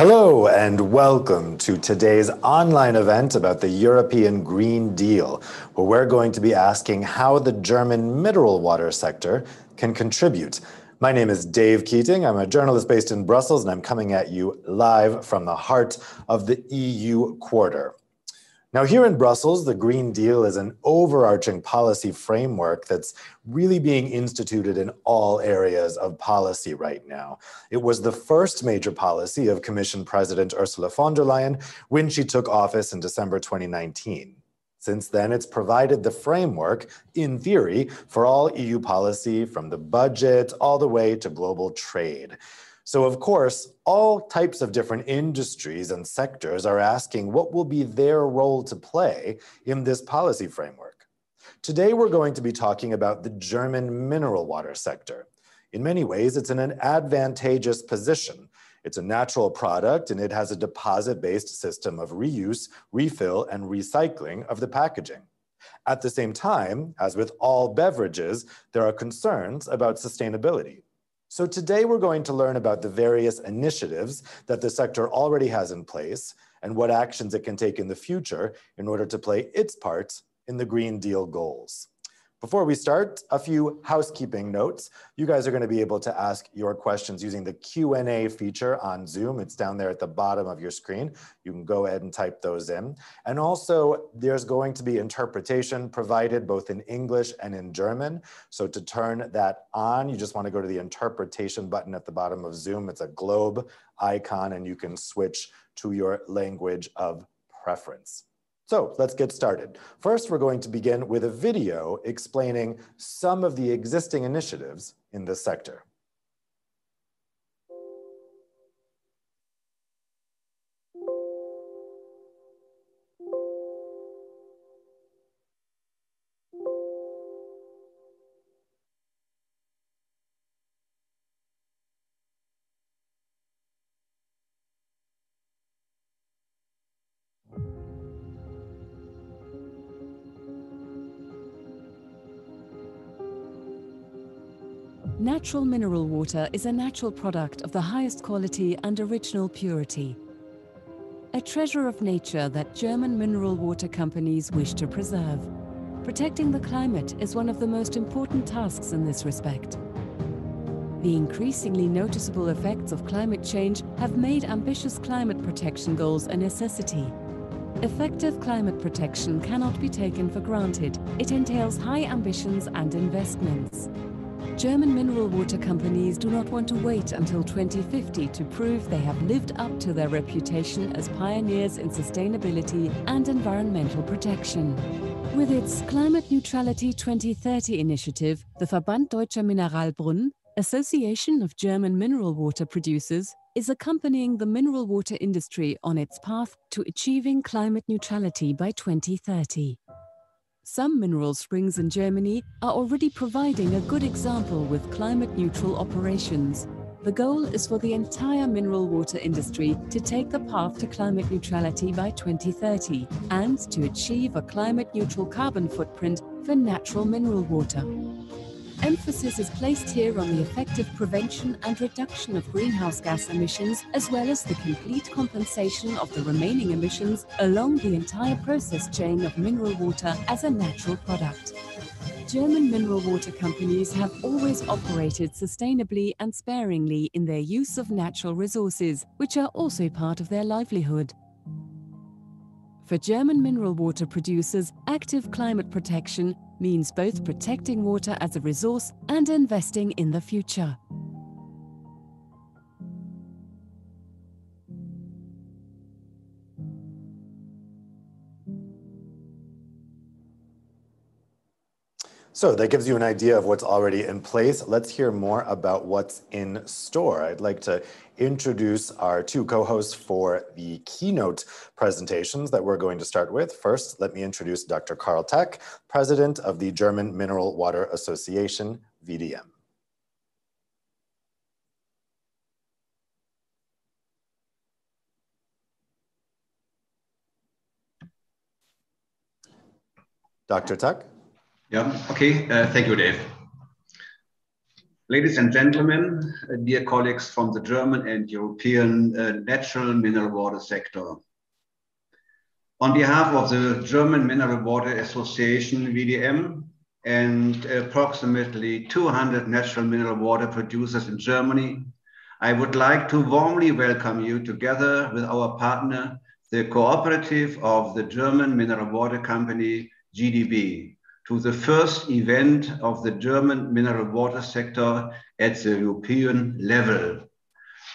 Hello and welcome to today's online event about the European Green Deal, where we're going to be asking how the German mineral water sector can contribute. My name is Dave Keating. I'm a journalist based in Brussels, and I'm coming at you live from the heart of the EU quarter. Now, here in Brussels, the Green Deal is an overarching policy framework that's really being instituted in all areas of policy right now. It was the first major policy of Commission President Ursula von der Leyen when she took office in December 2019. Since then, it's provided the framework, in theory, for all EU policy from the budget all the way to global trade. So, of course, all types of different industries and sectors are asking what will be their role to play in this policy framework. Today, we're going to be talking about the German mineral water sector. In many ways, it's in an advantageous position. It's a natural product and it has a deposit based system of reuse, refill, and recycling of the packaging. At the same time, as with all beverages, there are concerns about sustainability. So today we're going to learn about the various initiatives that the sector already has in place and what actions it can take in the future in order to play its part in the Green Deal goals. Before we start, a few housekeeping notes. You guys are going to be able to ask your questions using the Q&A feature on Zoom. It's down there at the bottom of your screen. You can go ahead and type those in. And also, there's going to be interpretation provided both in English and in German. So to turn that on, you just want to go to the interpretation button at the bottom of Zoom. It's a globe icon, and you can switch to your language of preference. So let's get started. First, we're going to begin with a video explaining some of the existing initiatives in this sector. Natural mineral water is a natural product of the highest quality and original purity. A treasure of nature that German mineral water companies wish to preserve. Protecting the climate is one of the most important tasks in this respect. The increasingly noticeable effects of climate change have made ambitious climate protection goals a necessity. Effective climate protection cannot be taken for granted. It entails high ambitions and investments. German mineral water companies do not want to wait until 2050 to prove they have lived up to their reputation as pioneers in sustainability and environmental protection. With its Climate Neutrality 2030 initiative, the Verband Deutscher Mineralbrunnen, Association of German Mineral Water Producers, is accompanying the mineral water industry on its path to achieving climate neutrality by 2030. Some mineral springs in Germany are already providing a good example with climate neutral operations. The goal is for the entire mineral water industry to take the path to climate neutrality by 2030 and to achieve a climate neutral carbon footprint for natural mineral water. Emphasis is placed here on the effective prevention and reduction of greenhouse gas emissions, as well as the complete compensation of the remaining emissions along the entire process chain of mineral water as a natural product. German mineral water companies have always operated sustainably and sparingly in their use of natural resources, which are also part of their livelihood. For German mineral water producers, active climate protection means both protecting water as a resource and investing in the future. So that gives you an idea of what's already in place. Let's hear more about what's in store. I'd like to introduce our two co-hosts for the keynote presentations that we're going to start with. First, let me introduce Dr. Karl Tack, President of the German Mineral Water Association, VDM. Dr. Tack? Yeah, okay. Uh, thank you, Dave. Ladies and gentlemen, uh, dear colleagues from the German and European uh, natural mineral water sector. On behalf of the German Mineral Water Association, VDM, and approximately 200 natural mineral water producers in Germany, I would like to warmly welcome you together with our partner, the cooperative of the German Mineral Water Company, GDB, to the first event of the German mineral water sector at the European level.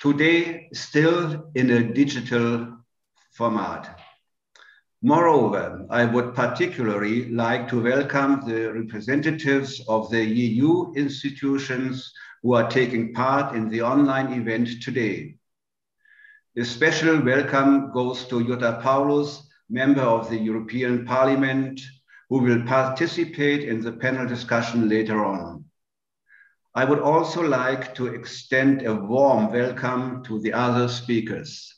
Today, still in a digital format. Moreover, I would particularly like to welcome the representatives of the EU institutions who are taking part in the online event today. A special welcome goes to Jutta Paulus, member of the European Parliament, who will participate in the panel discussion later on. I would also like to extend a warm welcome to the other speakers.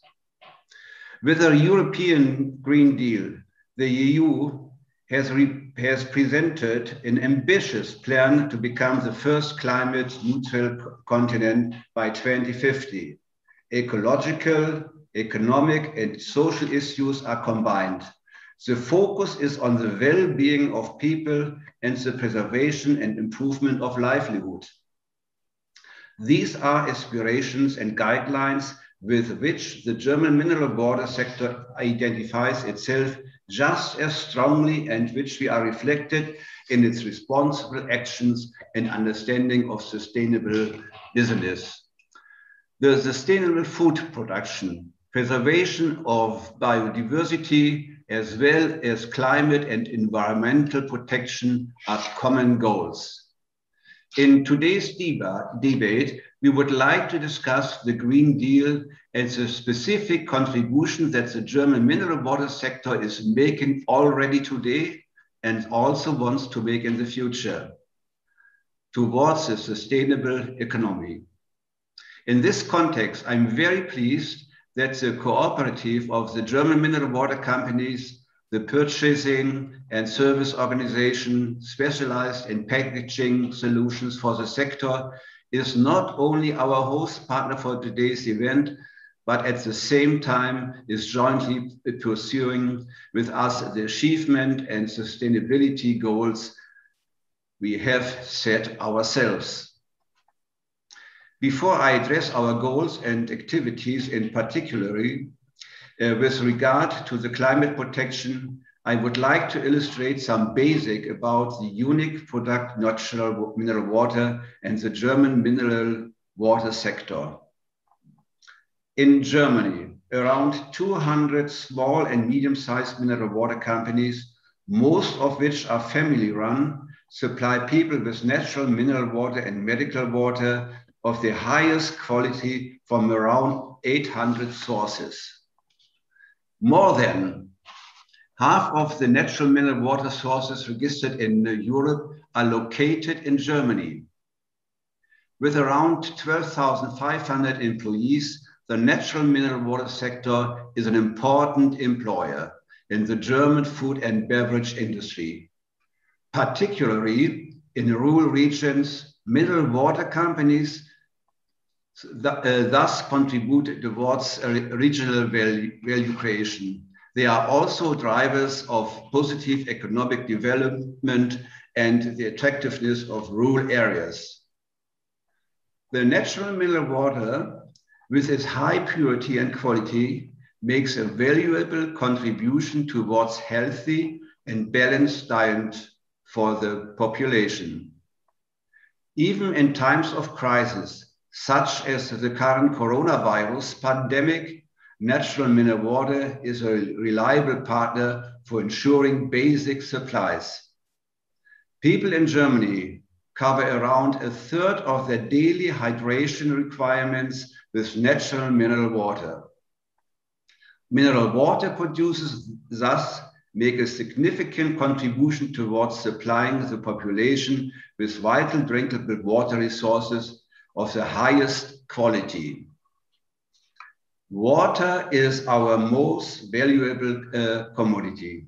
With the European Green Deal, the EU has, has presented an ambitious plan to become the first climate neutral continent by 2050. Ecological, economic, and social issues are combined. The focus is on the well-being of people and the preservation and improvement of livelihood. These are aspirations and guidelines with which the German mineral water sector identifies itself just as strongly and which we are reflected in its responsible actions and understanding of sustainable business. The sustainable food production, preservation of biodiversity, as well as climate and environmental protection are common goals. In today's debate, we would like to discuss the Green Deal and the specific contribution that the German mineral water sector is making already today and also wants to make in the future towards a sustainable economy. In this context, I'm very pleased that the cooperative of the German mineral water companies, the purchasing and service organization specialized in packaging solutions for the sector is not only our host partner for today's event, but at the same time is jointly pursuing with us the achievement and sustainability goals we have set ourselves. Before I address our goals and activities in particular uh, with regard to the climate protection, I would like to illustrate some basic about the unique product natural mineral water and the German mineral water sector. In Germany, around 200 small and medium-sized mineral water companies, most of which are family run, supply people with natural mineral water and medical water of the highest quality from around 800 sources. More than half of the natural mineral water sources registered in Europe are located in Germany. With around 12,500 employees, the natural mineral water sector is an important employer in the German food and beverage industry. Particularly in rural regions, mineral water companies uh, thus contribute towards regional value, value creation. They are also drivers of positive economic development and the attractiveness of rural areas. The natural mineral water, with its high purity and quality, makes a valuable contribution towards healthy and balanced diet for the population. Even in times of crisis, such as the current coronavirus pandemic, natural mineral water is a reliable partner for ensuring basic supplies. People in Germany cover around a third of their daily hydration requirements with natural mineral water. Mineral water producers thus make a significant contribution towards supplying the population with vital drinkable water resources of the highest quality. Water is our most valuable uh, commodity.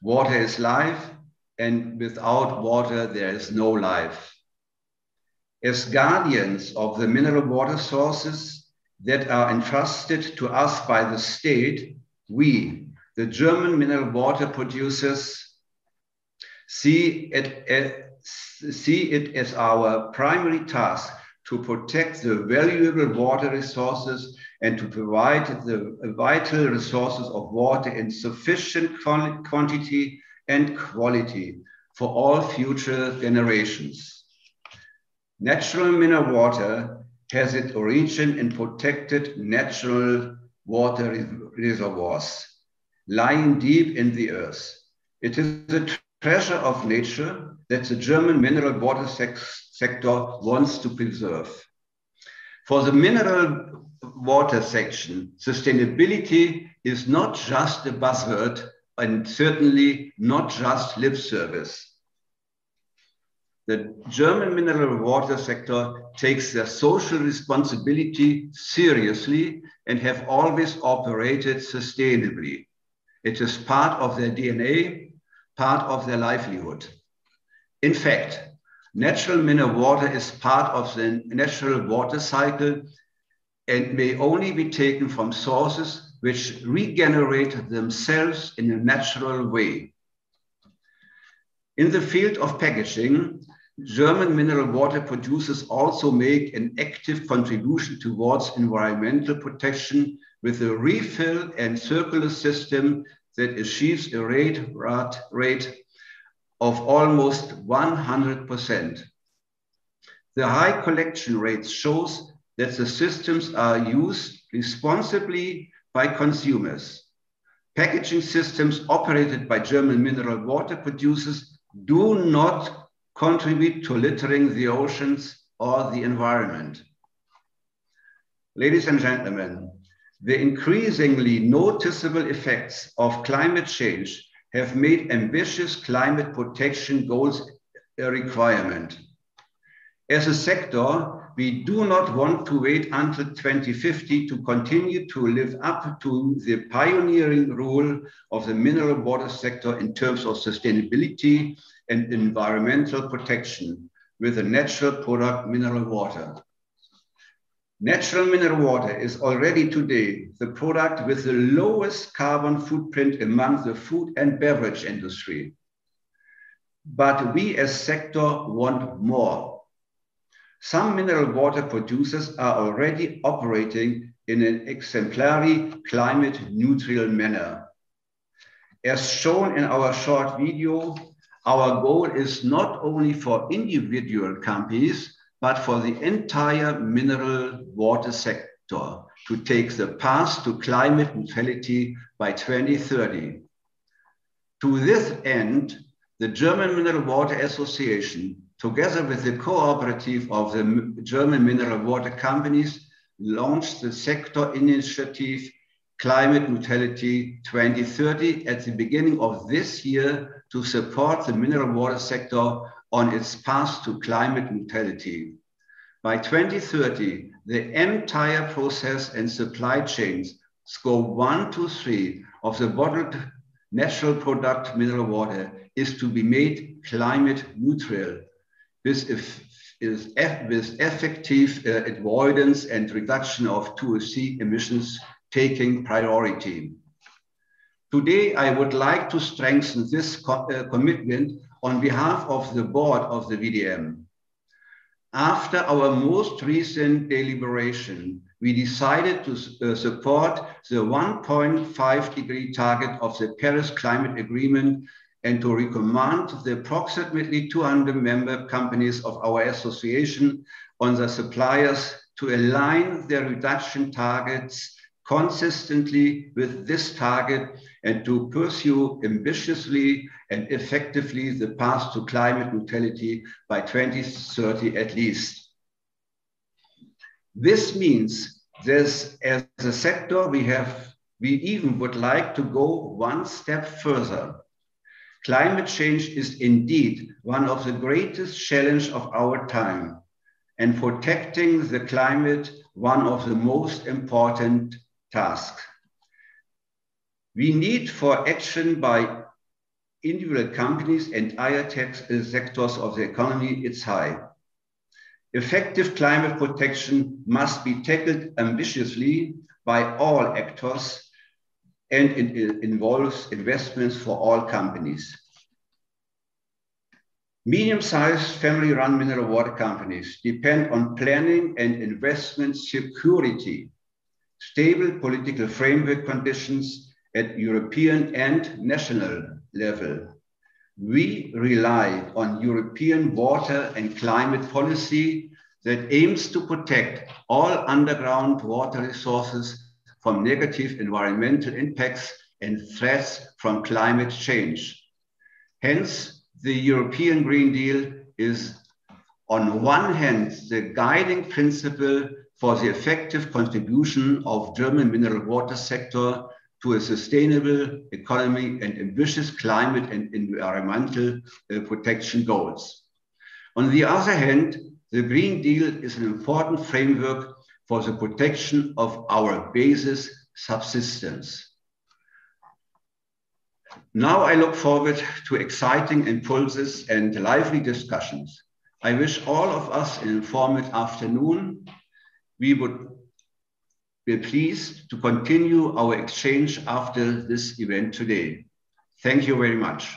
Water is life, and without water, there is no life. As guardians of the mineral water sources that are entrusted to us by the state, we, the German mineral water producers, see it, see it as our primary task to protect the valuable water resources and to provide the vital resources of water in sufficient quantity and quality for all future generations. Natural mineral water has its origin in protected natural water reservoirs lying deep in the earth. It is a treasure of nature that the German mineral water sector wants to preserve. For the mineral water section, sustainability is not just a buzzword and certainly not just lip service. The German mineral water sector takes their social responsibility seriously and have always operated sustainably. It is part of their DNA, part of their livelihood. In fact, natural mineral water is part of the natural water cycle and may only be taken from sources which regenerate themselves in a natural way. In the field of packaging, German mineral water producers also make an active contribution towards environmental protection with a refill and circular system that achieves a rate, rate of almost 100%. The high collection rates shows that the systems are used responsibly by consumers. Packaging systems operated by German mineral water producers do not contribute to littering the oceans or the environment. Ladies and gentlemen, the increasingly noticeable effects of climate change have made ambitious climate protection goals a requirement. As a sector, we do not want to wait until 2050 to continue to live up to the pioneering role of the mineral water sector in terms of sustainability and environmental protection with the natural product mineral water. Natural mineral water is already today the product with the lowest carbon footprint among the food and beverage industry. But we as sector want more. Some mineral water producers are already operating in an exemplary climate neutral manner. As shown in our short video, our goal is not only for individual companies, but for the entire mineral water sector to take the path to climate neutrality by 2030. To this end, the German Mineral Water Association, together with the cooperative of the German mineral water companies, launched the sector initiative Climate Neutrality 2030 at the beginning of this year to support the mineral water sector on its path to climate neutrality. By 2030, the entire process and supply chains, scope one to three of the bottled natural product mineral water is to be made climate neutral. This is, with effective uh, avoidance and reduction of 2C emissions taking priority. Today, I would like to strengthen this co uh, commitment on behalf of the board of the VDM. After our most recent deliberation, we decided to uh, support the 1.5 degree target of the Paris Climate Agreement and to recommend the approximately 200 member companies of our association on the suppliers to align their reduction targets consistently with this target and to pursue ambitiously and effectively the path to climate neutrality by 2030 at least. This means this, as a sector, we have, we even would like to go one step further. Climate change is indeed one of the greatest challenge of our time and protecting the climate one of the most important tasks. We need for action by individual companies and entire sectors of the economy, it's high. Effective climate protection must be tackled ambitiously by all actors and it involves investments for all companies. Medium-sized family-run mineral water companies depend on planning and investment security, stable political framework conditions at European and national level. We rely on European water and climate policy that aims to protect all underground water resources from negative environmental impacts and threats from climate change. Hence, the European Green Deal is on one hand the guiding principle for the effective contribution of German mineral water sector to a sustainable economy and ambitious climate and environmental uh, protection goals. On the other hand, the Green Deal is an important framework for the protection of our basis subsistence. Now I look forward to exciting impulses and lively discussions. I wish all of us an informative afternoon. We would be pleased to continue our exchange after this event today. Thank you very much.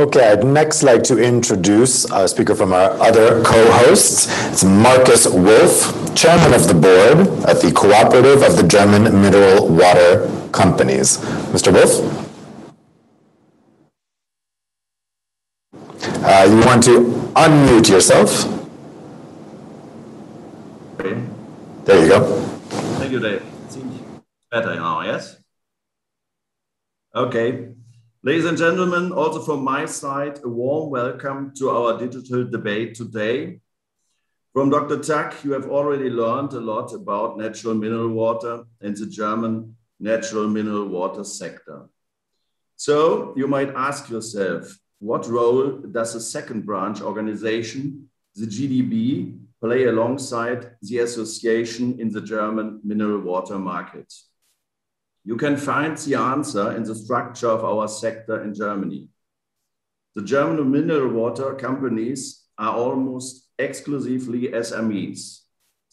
Okay, I'd next like to introduce a speaker from our other co-hosts. It's Marcus Wolf, chairman of the board at the Cooperative of the German Mineral Water Companies. Mr. Wolf? Uh, you want to unmute yourself? There you go. Thank you, Dave. It seems better now, yes? Okay. Ladies and gentlemen, also from my side, a warm welcome to our digital debate today. From Dr. Tack, you have already learned a lot about natural mineral water and the German natural mineral water sector. So you might ask yourself, what role does the second branch organization, the GDB, play alongside the association in the German mineral water market? You can find the answer in the structure of our sector in Germany. The German mineral water companies are almost exclusively SMEs,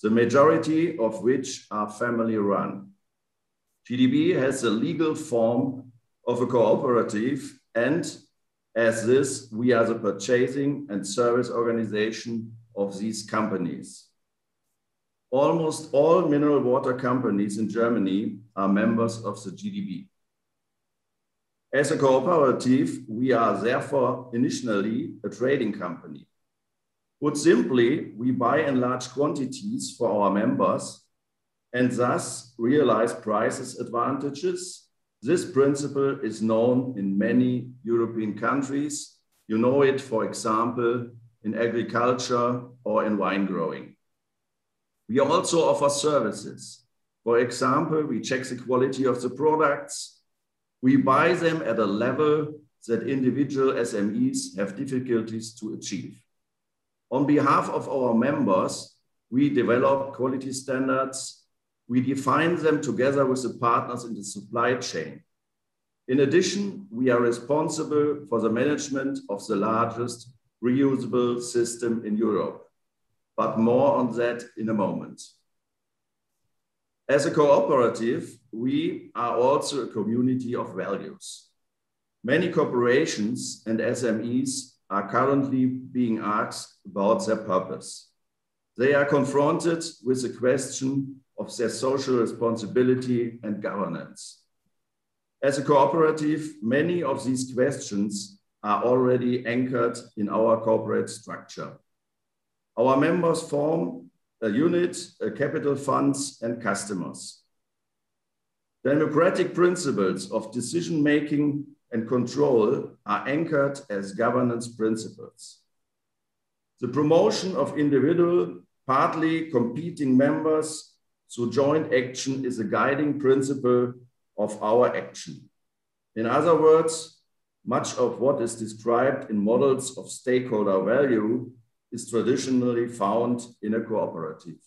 the majority of which are family run. GDB has a legal form of a cooperative, and as this, we are the purchasing and service organization of these companies. Almost all mineral water companies in Germany are members of the GDB. As a cooperative, we are therefore initially a trading company. Put simply, we buy in large quantities for our members and thus realize prices advantages. This principle is known in many European countries. You know it, for example, in agriculture or in wine growing. We also offer services. For example, we check the quality of the products. We buy them at a level that individual SMEs have difficulties to achieve. On behalf of our members, we develop quality standards, we define them together with the partners in the supply chain. In addition, we are responsible for the management of the largest reusable system in Europe, but more on that in a moment. As a cooperative, we are also a community of values. Many corporations and SMEs are currently being asked about their purpose. They are confronted with the question of their social responsibility and governance. As a cooperative, many of these questions are already anchored in our corporate structure. Our members form uh, a unit, a uh, capital funds, and customers. Democratic principles of decision making and control are anchored as governance principles. The promotion of individual, partly competing members through joint action is a guiding principle of our action. In other words, much of what is described in models of stakeholder value is traditionally found in a cooperative.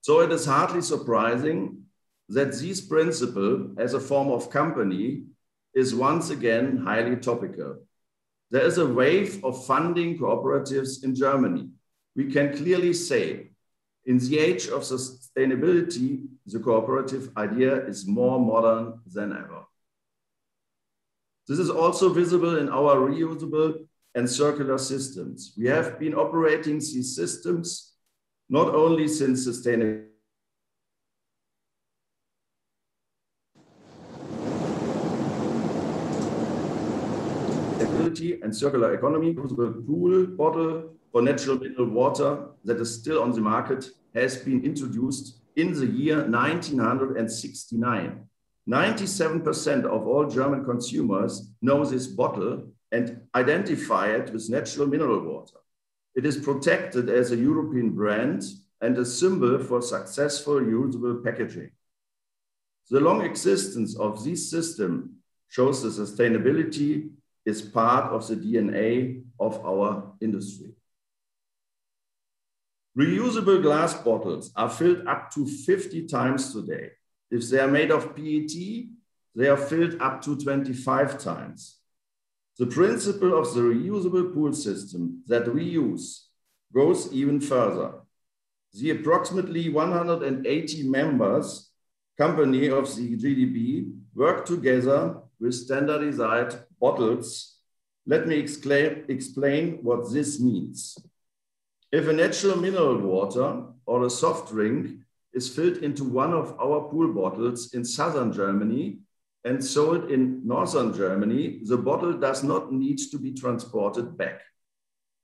So it is hardly surprising that this principle as a form of company is once again highly topical. There is a wave of funding cooperatives in Germany. We can clearly say in the age of sustainability, the cooperative idea is more modern than ever. This is also visible in our reusable and circular systems. We have been operating these systems not only since sustainability and circular economy, the pool bottle for natural mineral water that is still on the market has been introduced in the year 1969. 97% of all German consumers know this bottle and identify it with natural mineral water. It is protected as a European brand and a symbol for successful usable packaging. The long existence of this system shows the sustainability is part of the DNA of our industry. Reusable glass bottles are filled up to 50 times today. If they are made of PET, they are filled up to 25 times. The principle of the reusable pool system that we use goes even further. The approximately 180 members company of the GDB work together with standardized bottles. Let me explain, explain what this means. If a natural mineral water or a soft drink is filled into one of our pool bottles in southern Germany and sold in northern Germany, the bottle does not need to be transported back.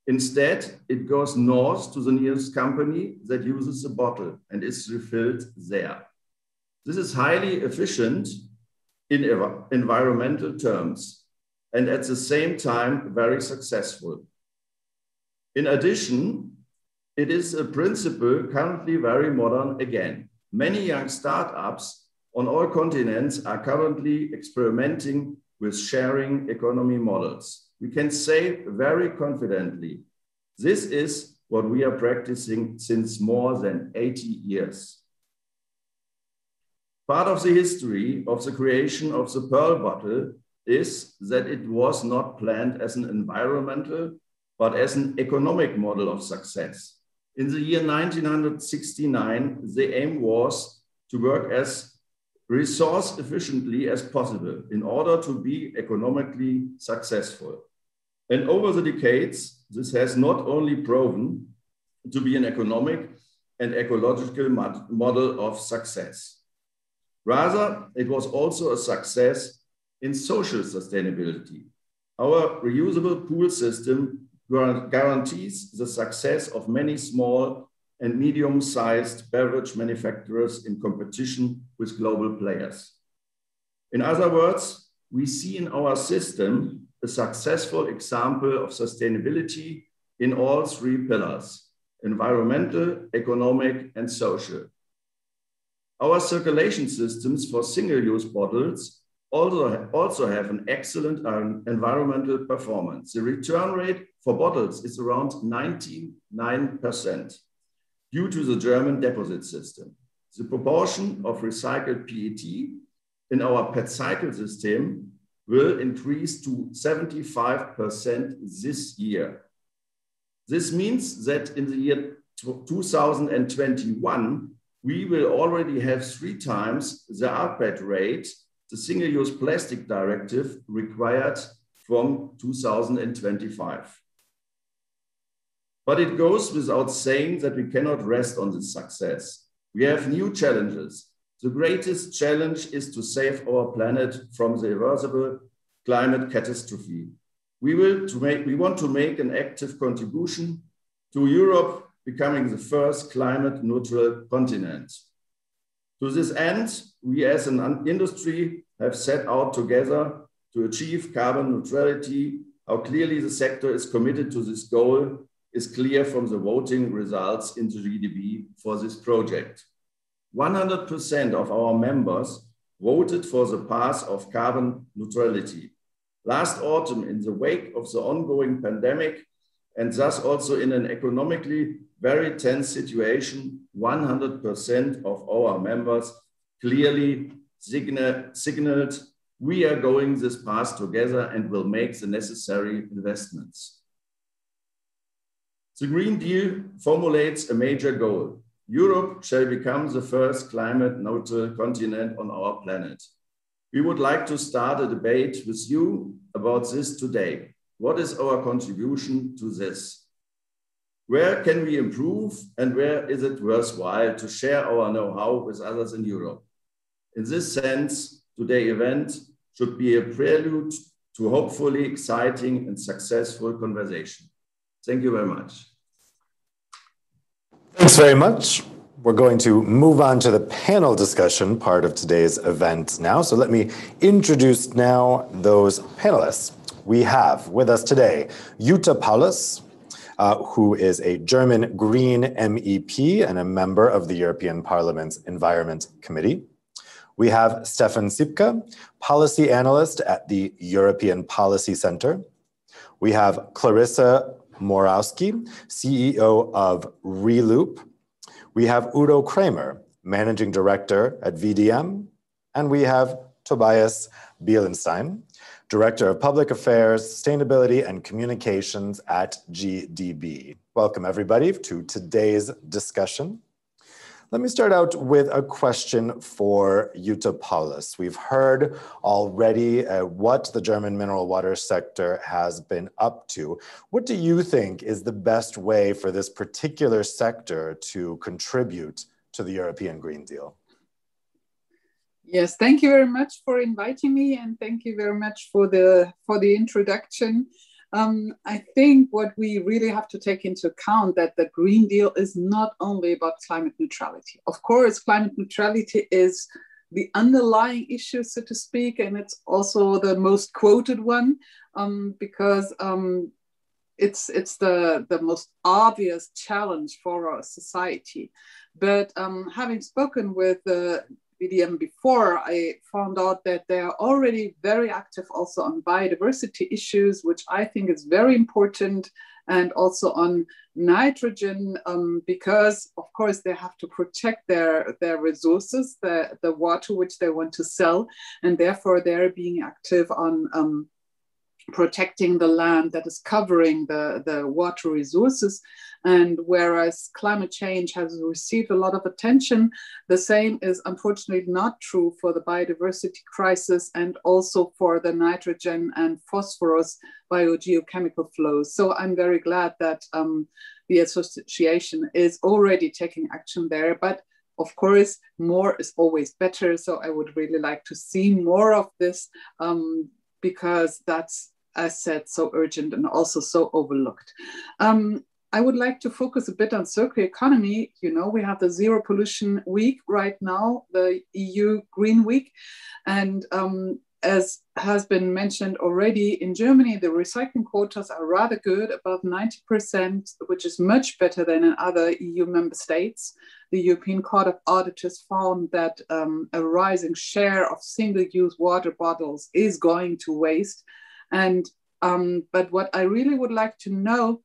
Instead, it goes north to the nearest company that uses the bottle and is refilled there. This is highly efficient in environmental terms and at the same time very successful. In addition, it is a principle currently very modern again. Many young startups on all continents are currently experimenting with sharing economy models. We can say very confidently, this is what we are practicing since more than 80 years. Part of the history of the creation of the pearl bottle is that it was not planned as an environmental, but as an economic model of success. In the year 1969, the aim was to work as resource efficiently as possible in order to be economically successful. And over the decades, this has not only proven to be an economic and ecological model of success. Rather, it was also a success in social sustainability. Our reusable pool system guarantees the success of many small and medium-sized beverage manufacturers in competition with global players. In other words, we see in our system a successful example of sustainability in all three pillars, environmental, economic, and social. Our circulation systems for single-use bottles also, also have an excellent um, environmental performance. The return rate for bottles is around 99% due to the German deposit system. The proportion of recycled PET in our PET cycle system will increase to 75% this year. This means that in the year 2021, we will already have three times the rPET rate, the single-use plastic directive required from 2025. But it goes without saying that we cannot rest on this success. We have new challenges. The greatest challenge is to save our planet from the irreversible climate catastrophe. We, will to make, we want to make an active contribution to Europe becoming the first climate neutral continent. To this end, we as an industry have set out together to achieve carbon neutrality. How clearly the sector is committed to this goal is clear from the voting results in the GDB for this project. 100% of our members voted for the path of carbon neutrality. Last autumn, in the wake of the ongoing pandemic, and thus also in an economically very tense situation, 100% of our members clearly signal, signaled we are going this path together and will make the necessary investments. The Green Deal formulates a major goal. Europe shall become the first climate neutral continent on our planet. We would like to start a debate with you about this today. What is our contribution to this? Where can we improve and where is it worthwhile to share our know-how with others in Europe? In this sense, today's event should be a prelude to hopefully exciting and successful conversation. Thank you very much. Thanks very much. We're going to move on to the panel discussion part of today's event now. So let me introduce now those panelists. We have with us today Jutta Paulus, uh, who is a German Green MEP and a member of the European Parliament's Environment Committee. We have Stefan Šipka, policy analyst at the European Policy Center. We have Clarissa Morawski, CEO of Reloop, we have Udo Kramer, Managing Director at VDM, and we have Tobias Bielenstein, Director of Public Affairs, Sustainability, and Communications at GDB. Welcome, everybody, to today's discussion. Let me start out with a question for Jutta Paulus. We've heard already uh, what the German mineral water sector has been up to. What do you think is the best way for this particular sector to contribute to the European Green Deal? Yes, thank you very much for inviting me and thank you very much for the for the introduction. Um, I think what we really have to take into account that the Green Deal is not only about climate neutrality. Of course, climate neutrality is the underlying issue, so to speak, and it's also the most quoted one um, because um, it's it's the the most obvious challenge for our society. But um, having spoken with the VDM before, I found out that they are already very active also on biodiversity issues, which I think is very important, and also on nitrogen, um, because of course they have to protect their, their resources, the, the water which they want to sell, and therefore they're being active on um, protecting the land that is covering the, the water resources. And whereas climate change has received a lot of attention, the same is unfortunately not true for the biodiversity crisis and also for the nitrogen and phosphorus biogeochemical flows. So I'm very glad that um, the association is already taking action there. But of course, more is always better. So I would really like to see more of this um, because that's as said, so urgent and also so overlooked. Um, I would like to focus a bit on circular economy. You know, we have the Zero Pollution Week right now, the EU Green Week. And um, as has been mentioned already, in Germany, the recycling quotas are rather good, above 90%, which is much better than in other EU member states. The European Court of Auditors found that um, a rising share of single use water bottles is going to waste. And um, but what I really would like to know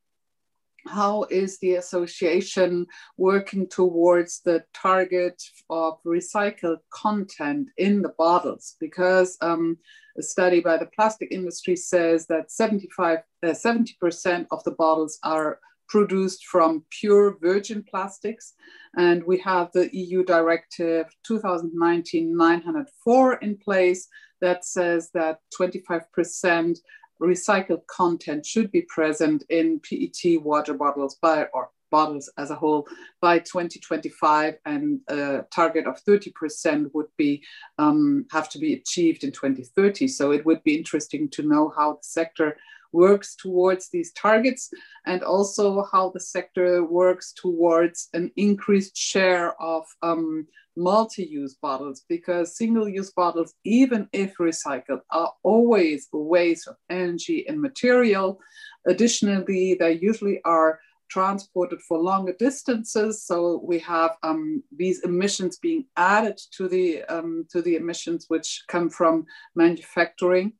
how is the association working towards the target of recycled content in the bottles? Because um, a study by the plastic industry says that 75, uh, 70% of the bottles are produced from pure virgin plastics. And we have the EU Directive 2019 904 in place that says that 25% recycled content should be present in PET water bottles by or bottles as a whole by 2025 and a target of 30% would be um, have to be achieved in 2030 so it would be interesting to know how the sector works towards these targets and also how the sector works towards an increased share of um, multi-use bottles because single-use bottles, even if recycled, are always a waste of energy and material. Additionally, they usually are transported for longer distances. So we have um, these emissions being added to the, um, to the emissions which come from manufacturing.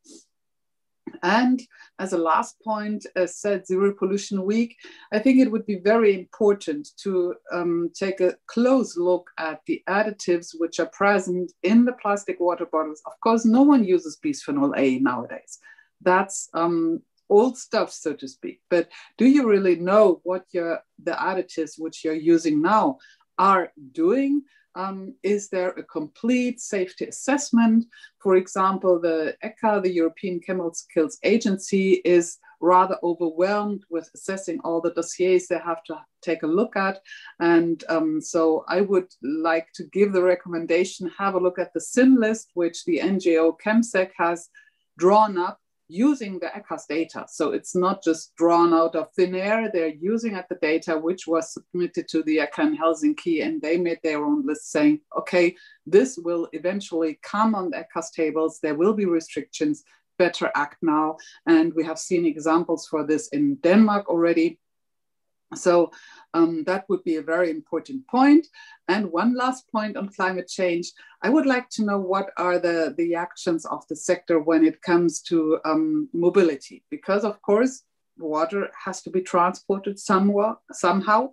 And as a last point, as said Zero Pollution Week, I think it would be very important to um, take a close look at the additives which are present in the plastic water bottles. Of course, no one uses bisphenol A nowadays. That's um, old stuff, so to speak. But do you really know what your the additives which you're using now are doing? Um, is there a complete safety assessment? For example, the ECHA, the European Chemicals Skills Agency, is rather overwhelmed with assessing all the dossiers they have to take a look at. And um, so I would like to give the recommendation, have a look at the SIN list, which the NGO ChemSec has drawn up using the ECHA's data. So it's not just drawn out of thin air. They're using at the data which was submitted to the ECHA in Helsinki, and they made their own list saying, okay, this will eventually come on the ECHA's tables. There will be restrictions. Better act now. And we have seen examples for this in Denmark already. So um, that would be a very important point. And one last point on climate change. I would like to know what are the, the actions of the sector when it comes to um, mobility, because of course, water has to be transported somewhere, somehow.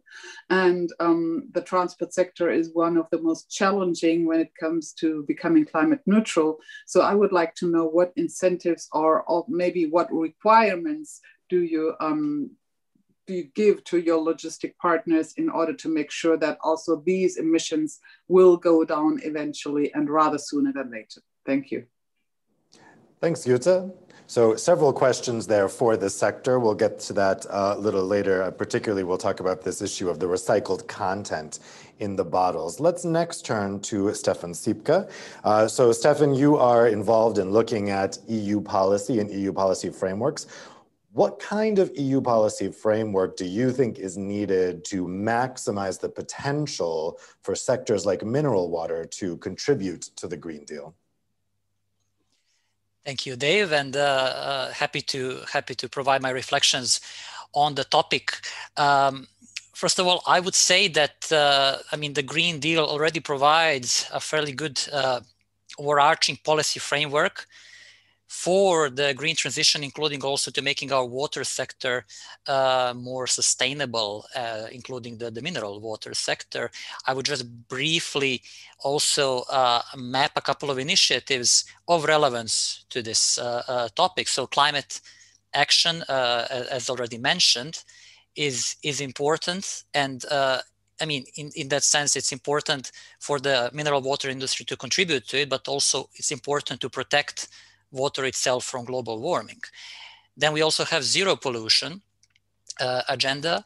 And um, the transport sector is one of the most challenging when it comes to becoming climate neutral. So I would like to know what incentives are, or maybe what requirements do you um, do you give to your logistic partners in order to make sure that also these emissions will go down eventually and rather sooner than later? Thank you. Thanks, Jutta. So several questions there for the sector. We'll get to that uh, a little later. Uh, particularly, we'll talk about this issue of the recycled content in the bottles. Let's next turn to Stefan Šipka. Uh, so Stefan, you are involved in looking at EU policy and EU policy frameworks. What kind of EU policy framework do you think is needed to maximize the potential for sectors like mineral water to contribute to the Green Deal? Thank you, Dave, and uh, uh, happy to happy to provide my reflections on the topic. Um, first of all, I would say that uh, I mean the Green Deal already provides a fairly good uh, overarching policy framework for the green transition, including also to making our water sector uh, more sustainable, uh, including the, the mineral water sector. I would just briefly also uh, map a couple of initiatives of relevance to this uh, uh, topic. So climate action, uh, as already mentioned, is, is important. And I mean, in, in that sense, it's important for the mineral water industry to contribute to it, but also it's important to protect water itself from global warming. Then we also have zero pollution uh, agenda,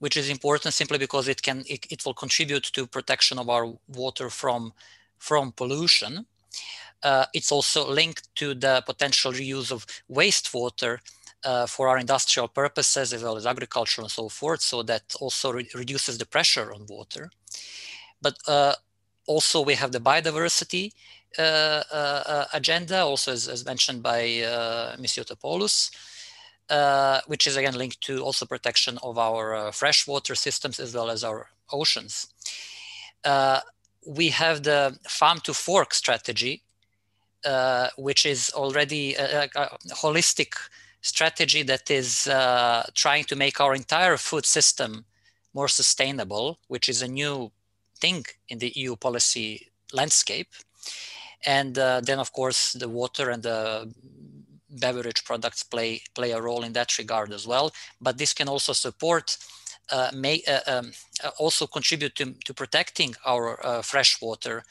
which is important simply because it can it, it, will contribute to protection of our water from from pollution. Uh, it's also linked to the potential reuse of wastewater uh, for our industrial purposes as well as agriculture and so forth. So that also re reduces the pressure on water. But uh, also we have the biodiversity agenda, also as, as mentioned by uh, Topoulos, uh, which is again linked to also protection of our uh, freshwater systems as well as our oceans. Uh, we have the farm to fork strategy, which is already a, a, holistic strategy that is trying to make our entire food system more sustainable, which is a new thing in the EU policy landscape. And uh, then, of course, the water and the beverage products play play a role in that regard as well. But this can also support, uh, may uh, um, uh, also contribute to, to protecting our uh, freshwater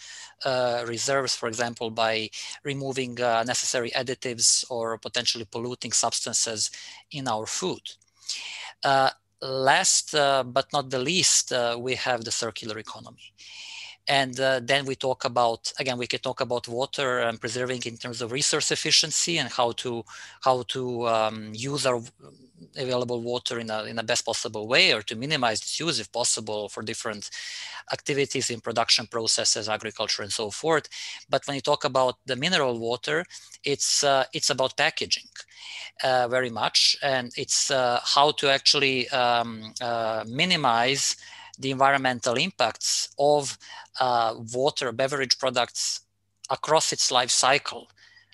uh, reserves, for example, by removing necessary additives or potentially polluting substances in our food last uh, but not the least, uh, we have the circular economy. And uh, then we talk about again, we can talk about water and preserving in terms of resource efficiency and how to how to um, use our available water in a in a best possible way or to minimize its use if possible for different activities in production processes, agriculture, and so forth. But when you talk about the mineral water, it's uh, it's about packaging uh, very much, and it's uh, how to actually um, uh, minimize the environmental impacts of uh, water beverage products across its life cycle.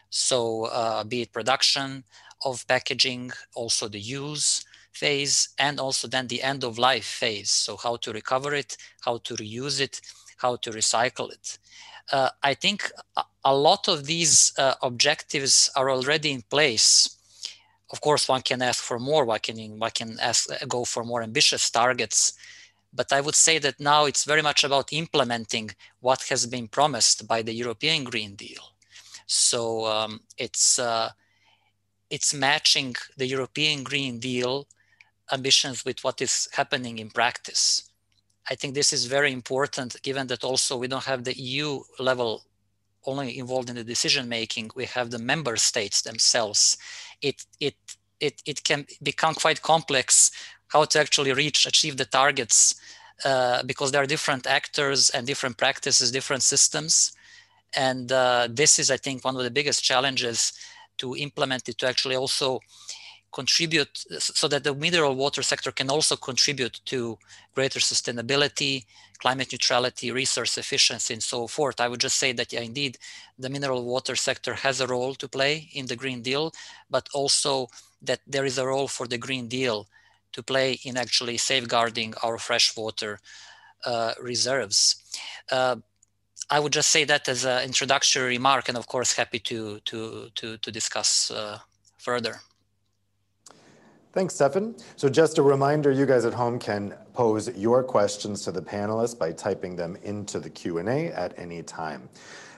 So, uh, be it production of packaging, also the use phase, and also then the end of life phase. So, how to recover it, how to reuse it, how to recycle it. Uh, I think a lot of these uh, objectives are already in place. Of course, one can ask for more. One can one can ask go for more ambitious targets but I would say that now it's very much about implementing what has been promised by the European Green Deal. So um, it's uh, it's matching the European Green Deal ambitions with what is happening in practice. I think this is very important, given that also we don't have the EU level only involved in the decision making. We have the member states themselves. It it it it can become quite complex how to actually reach achieve the targets uh, because there are different actors and different practices different systems. And uh, this is i think one of the biggest challenges to implement it to actually also contribute so that the mineral water sector can also contribute to greater sustainability climate neutrality resource efficiency and so forth. I would just say that yeah, indeed the mineral water sector has a role to play in the green deal but also that there is a role for the green deal to play in actually safeguarding our freshwater uh, reserves. Uh, I would just say that as an introductory remark, and of course, happy to to to, to discuss uh, further. Thanks, Stefan. So just a reminder, you guys at home can pose your questions to the panelists by typing them into the Q&A at any time.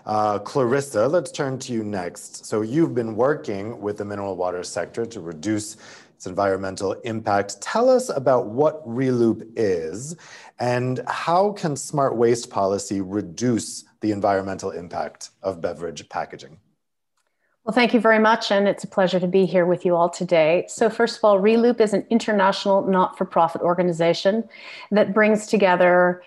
Uh, Clarissa, let's turn to you next. So you've been working with the mineral water sector to reduce its environmental impact. Tell us about what ReLoop is and how can smart waste policy reduce the environmental impact of beverage packaging? Well, thank you very much, and it's a pleasure to be here with you all today. So, first of all, ReLoop is an international not for profit organization that brings together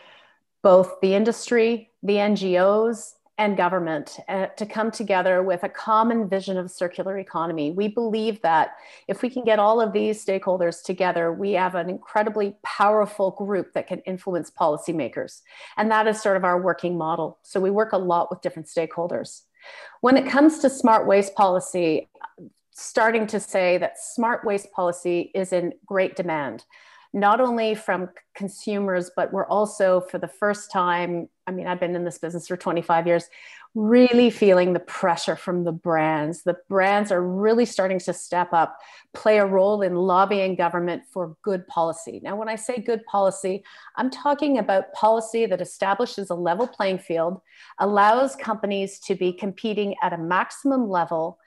both the industry, the NGOs, and government uh, to come together with a common vision of circular economy. We believe that if we can get all of these stakeholders together, we have an incredibly powerful group that can influence policymakers. And that is sort of our working model. So we work a lot with different stakeholders. When it comes to smart waste policy, starting to say that smart waste policy is in great demand not only from consumers, but we're also for the first time, I mean, I've been in this business for 25 years, really feeling the pressure from the brands. The brands are really starting to step up, play a role in lobbying government for good policy. Now, when I say good policy, I'm talking about policy that establishes a level playing field, allows companies to be competing at a maximum level,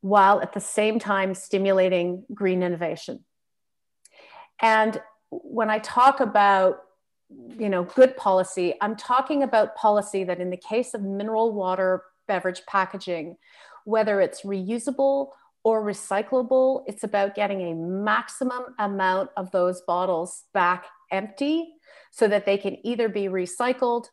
while at the same time stimulating green innovation. And when I talk about you know good policy, I'm talking about policy that in the case of mineral water beverage packaging, whether it's reusable or recyclable, it's about getting a maximum amount of those bottles back empty so that they can either be recycled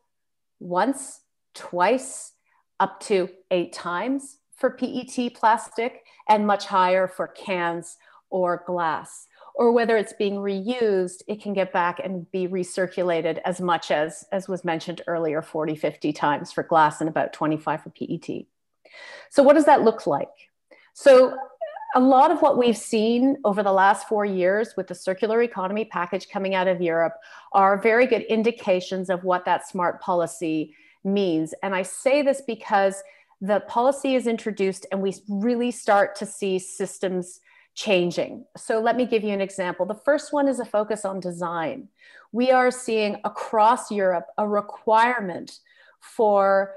once, twice, up to eight times for PET plastic and much higher for cans or glass. Or whether it's being reused, it can get back and be recirculated as much as, as was mentioned earlier, 40, 50 times for glass and about 25 for PET. So, what does that look like? So, a lot of what we've seen over the last four years with the circular economy package coming out of Europe are very good indications of what that smart policy means. And I say this because the policy is introduced and we really start to see systems changing. So let me give you an example. The first one is a focus on design. We are seeing across Europe a requirement for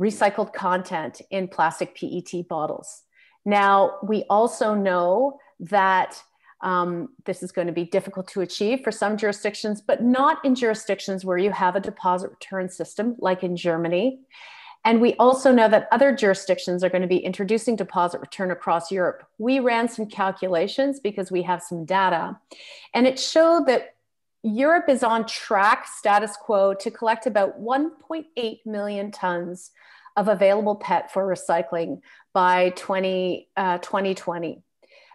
recycled content in plastic PET bottles. Now, we also know that um, this is going to be difficult to achieve for some jurisdictions, but not in jurisdictions where you have a deposit return system, like in Germany. And we also know that other jurisdictions are going to be introducing deposit return across Europe. We ran some calculations because we have some data, and it showed that Europe is on track, status quo, to collect about 1.8 million tons of available PET for recycling by 20, uh, 2020.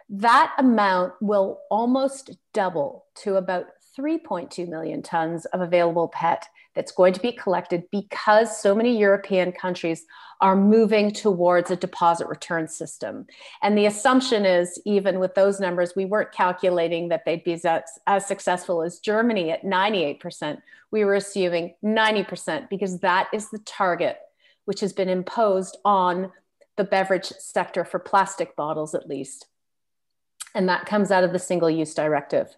That amount will almost double to about 3.2 million tons of available PET that's going to be collected because so many European countries are moving towards a deposit return system. And the assumption is, even with those numbers, we weren't calculating that they'd be as, successful as Germany at 98%. We were assuming 90% because that is the target which has been imposed on the beverage sector for plastic bottles, at least. And that comes out of the single use directive.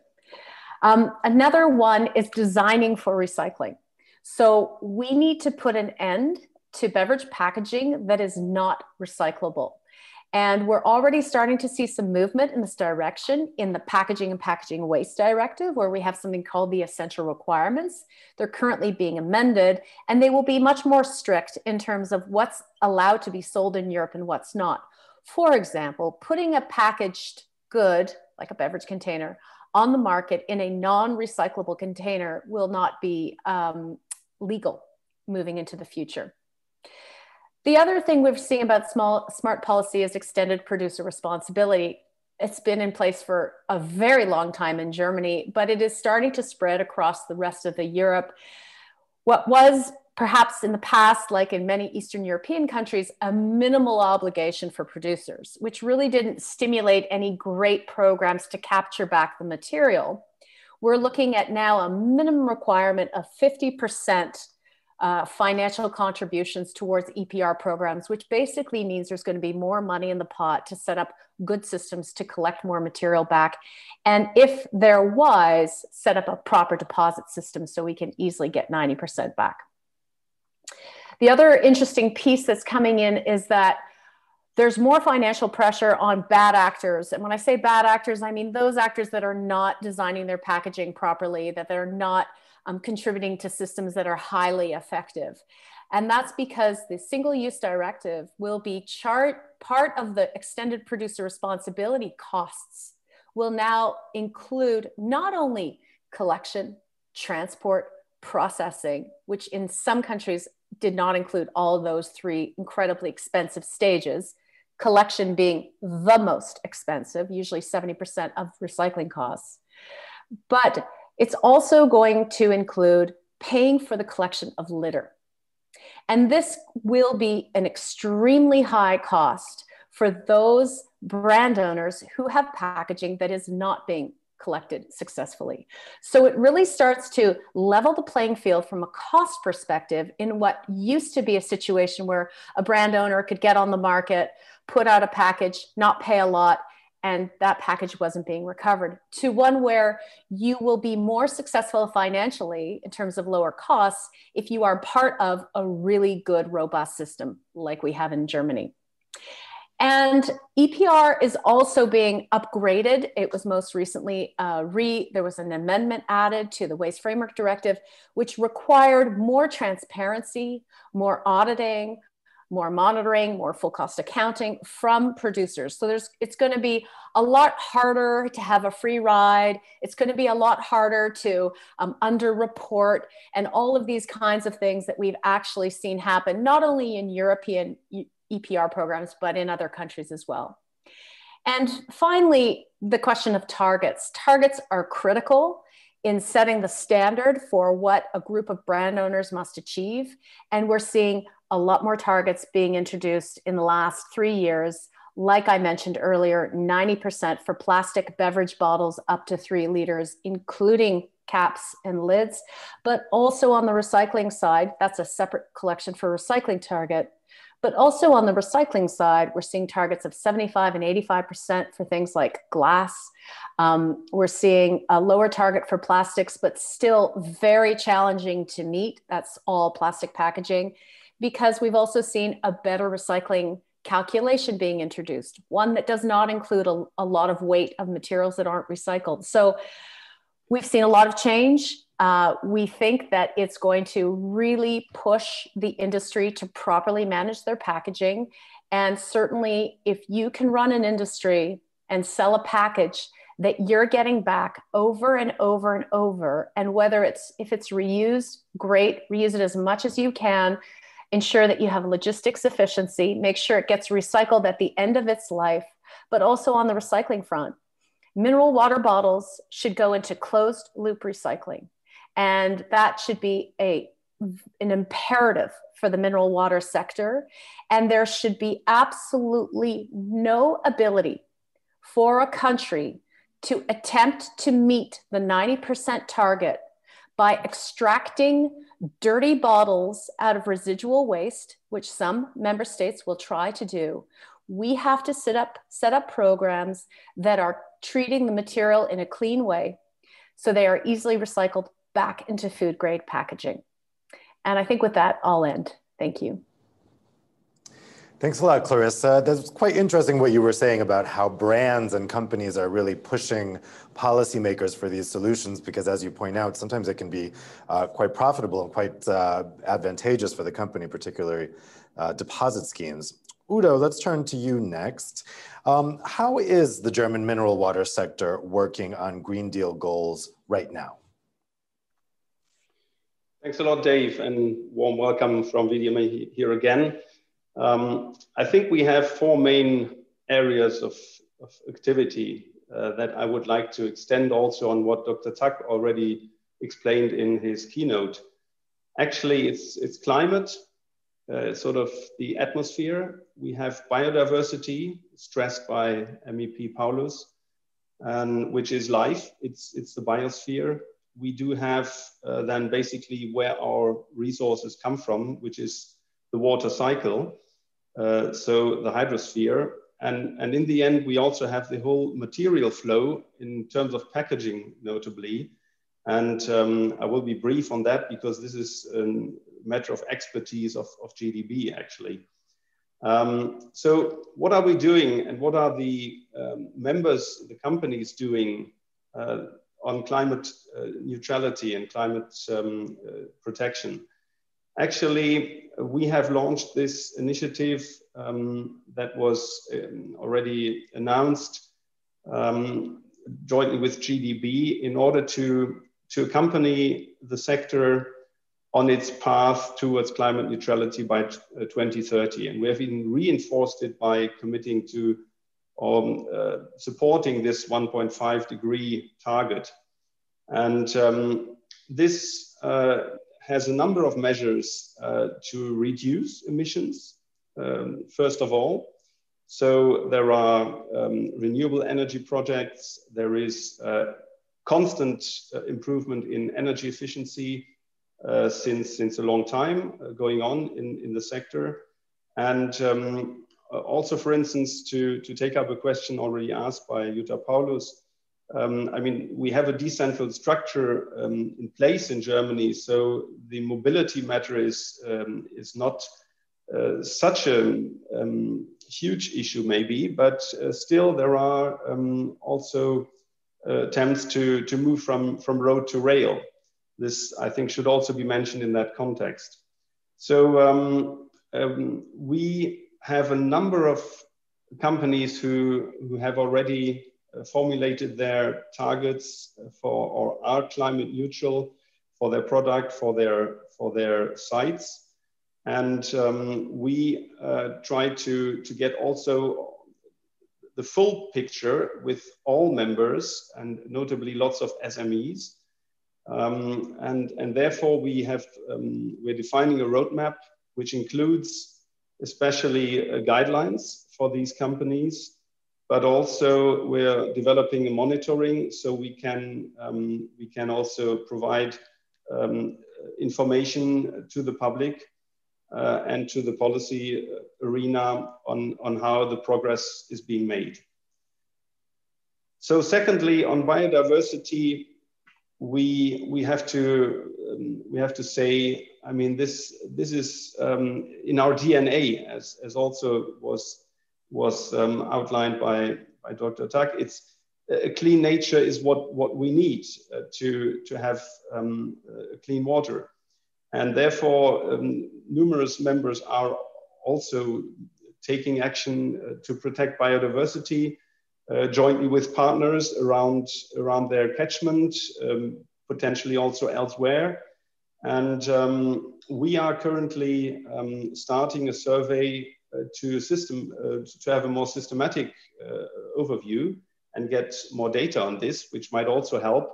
Um, another one is designing for recycling. So we need to put an end to beverage packaging that is not recyclable. And we're already starting to see some movement in this direction in the Packaging and Packaging Waste Directive, where we have something called the essential requirements. They're currently being amended, and they will be much more strict in terms of what's allowed to be sold in Europe and what's not. For example, putting a packaged good, like a beverage container, on the market in a non recyclable container will not be um, legal moving into the future. The other thing we've seen about small smart policy is extended producer responsibility. It's been in place for a very long time in Germany, but it is starting to spread across the rest of the Europe. What was perhaps in the past, like in many Eastern European countries, a minimal obligation for producers, which really didn't stimulate any great programs to capture back the material. We're looking at now a minimum requirement of 50% uh, financial contributions towards EPR programs, which basically means there's going to be more money in the pot to set up good systems to collect more material back. And if they're wise, set up a proper deposit system so we can easily get 90% back. The other interesting piece that's coming in is that there's more financial pressure on bad actors. And when I say bad actors, I mean those actors that are not designing their packaging properly, that they're not um, contributing to systems that are highly effective. And that's because the single use directive will be chart part of the extended producer responsibility costs will now include not only collection, transport, processing, which in some countries did not include all those three incredibly expensive stages, collection being the most expensive, usually 70% of recycling costs. But it's also going to include paying for the collection of litter. And this will be an extremely high cost for those brand owners who have packaging that is not being collected successfully. So it really starts to level the playing field from a cost perspective in what used to be a situation where a brand owner could get on the market, put out a package, not pay a lot, and that package wasn't being recovered to one where you will be more successful financially in terms of lower costs if you are part of a really good robust system like we have in Germany. And EPR is also being upgraded. It was most recently uh, re, there was an amendment added to the Waste Framework Directive, which required more transparency, more auditing, more monitoring, more full cost accounting from producers. So there's it's going to be a lot harder to have a free ride. It's going to be a lot harder to um, underreport and all of these kinds of things that we've actually seen happen, not only in European EPR programs, but in other countries as well. And finally, the question of targets. Targets are critical in setting the standard for what a group of brand owners must achieve. And we're seeing a lot more targets being introduced in the last three years. Like I mentioned earlier, 90% for plastic beverage bottles up to three liters, including caps and lids. But also on the recycling side, that's a separate collection for recycling target. But also on the recycling side, we're seeing targets of 75 and 85% for things like glass. Um, we're seeing a lower target for plastics, but still very challenging to meet. That's all plastic packaging because we've also seen a better recycling calculation being introduced, one that does not include a, a, lot of weight of materials that aren't recycled. So we've seen a lot of change. Uh, we think that it's going to really push the industry to properly manage their packaging. And certainly, if you can run an industry and sell a package that you're getting back over and over and over, and whether it's if it's reused, great, reuse it as much as you can ensure that you have logistics efficiency, make sure it gets recycled at the end of its life, but also on the recycling front. Mineral water bottles should go into closed loop recycling. And that should be a, an imperative for the mineral water sector. And there should be absolutely no ability for a country to attempt to meet the 90% target by extracting dirty bottles out of residual waste, which some member states will try to do, we have to set up, set up programs that are treating the material in a clean way so they are easily recycled back into food grade packaging. And I think with that, I'll end. Thank you. Thanks a lot, Clarissa. That's quite interesting what you were saying about how brands and companies are really pushing policymakers for these solutions because, as you point out, sometimes it can be uh, quite profitable and quite uh, advantageous for the company, particularly uh, deposit schemes. Udo, let's turn to you next. Um, how is the German mineral water sector working on Green Deal goals right now? Thanks a lot, Dave, and warm welcome from VDMA here again. Um, I think we have four main areas of, of activity uh, that I would like to extend also on what Dr. Tack already explained in his keynote. Actually, it's, it's climate, uh, sort of the atmosphere. We have biodiversity stressed by MEP Paulus, and which is life. It's, it's the biosphere. We do have uh, then basically where our resources come from, which is the water cycle. Uh, so the hydrosphere. And, and in the end, we also have the whole material flow in terms of packaging, notably. And um, I will be brief on that because this is a matter of expertise of, of GDB, actually. Um, so what are we doing and what are the um, members, the companies doing uh, on climate uh, neutrality and climate um, uh, protection? Actually, we have launched this initiative um, that was um, already announced um, jointly with GDB in order to, to accompany the sector on its path towards climate neutrality by uh, 2030. And we have even reinforced it by committing to um, uh, supporting this 1.5 degree target. And um, this uh, has a number of measures uh, to reduce emissions, um, first of all. So there are um, renewable energy projects, there is uh, constant uh, improvement in energy efficiency uh, since, since a long time going on in, in the sector. And um, also, for instance, to, to take up a question already asked by Jutta Paulus, um, I mean, we have a decentral structure um, in place in Germany, so the mobility matter is, um, is not uh, such a um, huge issue, maybe, but uh, still there are um, also uh, attempts to, to move from, from road to rail. This, I think, should also be mentioned in that context. So, um, we have a number of companies who, who have already uh, formulated their targets for or are climate neutral for their product, for their, for their sites. And um, we uh, try to, to get also the full picture with all members and notably lots of SMEs. Um, and, and therefore we have, um, we're defining a roadmap which includes especially uh, guidelines for these companies, but also we're developing a monitoring so we can, um, we can also provide um, information to the public uh, and to the policy arena on, on how the progress is being made. So secondly, on biodiversity, we, we, have to, um, we have to say, I mean, this, this is um, in our DNA, as, as also was, was um, outlined by, by Dr. Tuck. It's, a clean nature is what, what we need uh, to, to have um, uh, clean water. And therefore, um, numerous members are also taking action uh, to protect biodiversity uh, jointly with partners around, around their catchment, um, potentially also elsewhere. And um, we are currently um, starting a survey uh, to, system, uh, to have a more systematic uh, overview and get more data on this, which might also help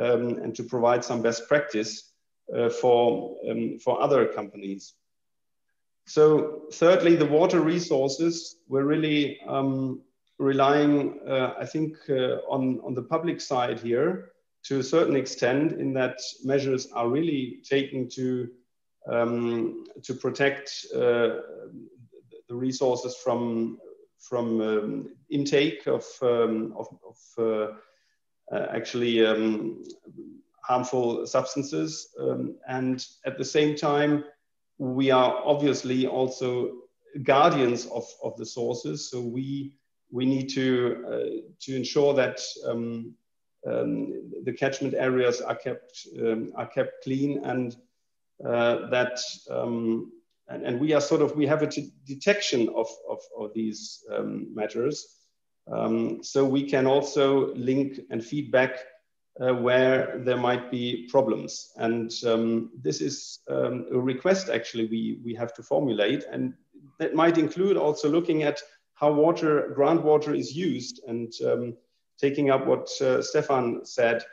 um, and to provide some best practice uh, for, um, for other companies. So thirdly, the water resources, we're really um, relying, uh, I think, on, on the public side here to a certain extent in that measures are really taken to, um, to protect uh, the resources from, from um, intake of, um, of, of uh, uh, actually um, harmful substances. Um, and at the same time, we are obviously also guardians of, of the sources. So we, we need to, uh, to ensure that um, the catchment areas are kept, um, are kept clean and uh, that, um, and, and, we are sort of, we have a detection of, of, of these um, matters. Um, so we can also link and feedback uh, where there might be problems. And um, this is a request actually we, we have to formulate. And that might include also looking at how water, groundwater is used and taking up what uh, Stefan said.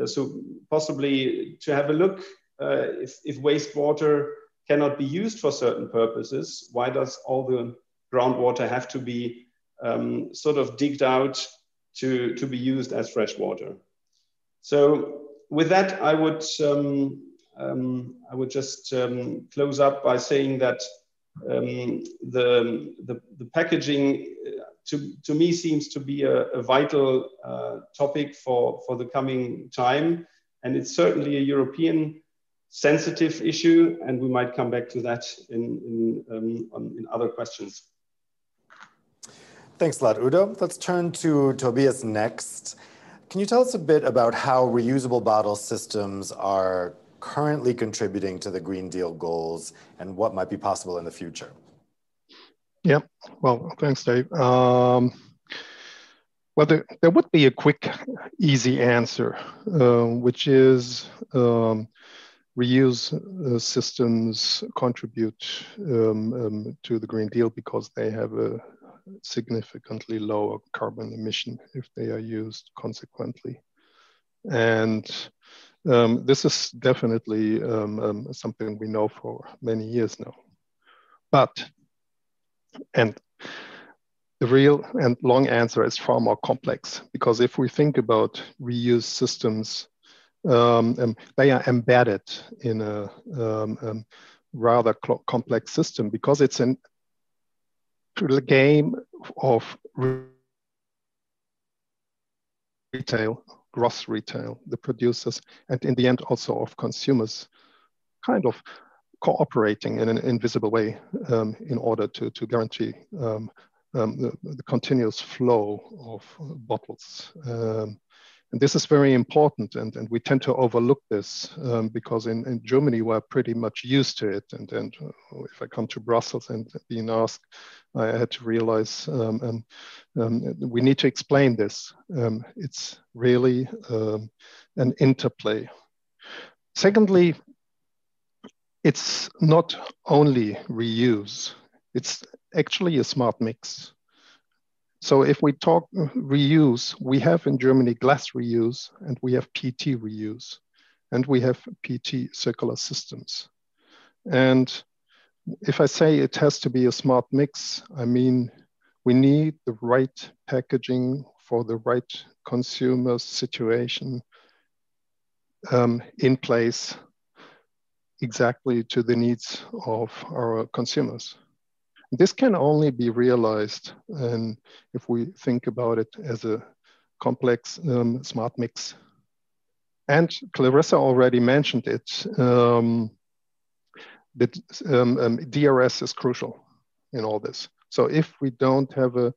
Uh, so possibly to have a look uh, if, if wastewater cannot be used for certain purposes, why does all the groundwater have to be um, sort of digged out to, to be used as fresh water? So with that, I would um, um, I would just um, close up by saying that um, the, the, the packaging to, to me seems to be a, a vital uh, topic for, for the coming time. And it's certainly a European sensitive issue, and we might come back to that in, in, um, on, in other questions. Thanks a lot, Udo. Let's turn to Tobias next. Can you tell us a bit about how reusable bottle systems are currently contributing to the Green Deal goals and what might be possible in the future? Yeah, well, thanks, Dave. Um, well, there, there, would be a quick, easy answer, uh, which is um, reuse uh, systems contribute um, um, to the Green Deal because they have a significantly lower carbon emission if they are used consequently. And um, this is definitely um, um, something we know for many years now. But, and the real and long answer is far more complex because if we think about reuse systems, um, um, they are embedded in a um, rather complex system because it's an the game of retail, gross retail, the producers, and in the end also of consumers, kind of cooperating in an invisible way um, in order to, to guarantee um, um, the, the, continuous flow of bottles. Um, And this is very important, and, and we tend to overlook this um, because in, in Germany we're pretty much used to it. And, and if I come to Brussels and being asked, I had to realize we need to explain this. It's really an interplay. Secondly, it's not only reuse, it's actually a smart mix. So if we talk reuse, we have in Germany glass reuse and we have PET reuse and we have PET circular systems. And if I say it has to be a smart mix, I mean we need the right packaging for the right consumer situation um, in place exactly to the needs of our consumers. This can only be realized and if we think about it as a complex um, smart mix. And Clarissa already mentioned it, um, that um, um DRS is crucial in all this. So if we don't have a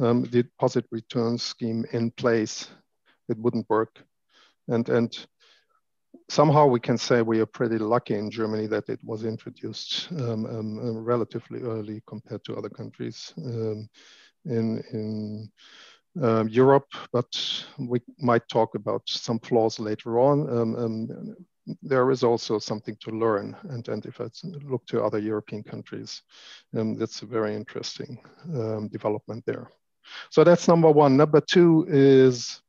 um, deposit return scheme in place, it wouldn't work. And, and somehow we can say we are pretty lucky in Germany that it was introduced um, um, um relatively early compared to other countries um, in, in um, Europe, but we might talk about some flaws later on. There is also something to learn. And, and if I look to other European countries, that's a very interesting development there. So that's number one. Number two is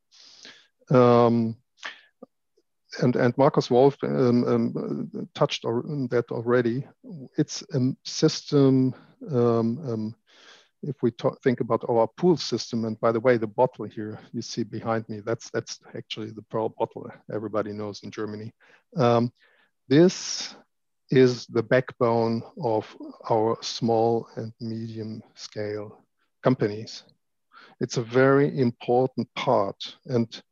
um, and, and Markus Wolf um, um, touched on that already. It's a system, um, um if we talk, think about our pool system, and by the way, the bottle here you see behind me, that's, that's actually the Pearl bottle everybody knows in Germany. Um, this is the backbone of our small and medium scale companies. It's a very important part. And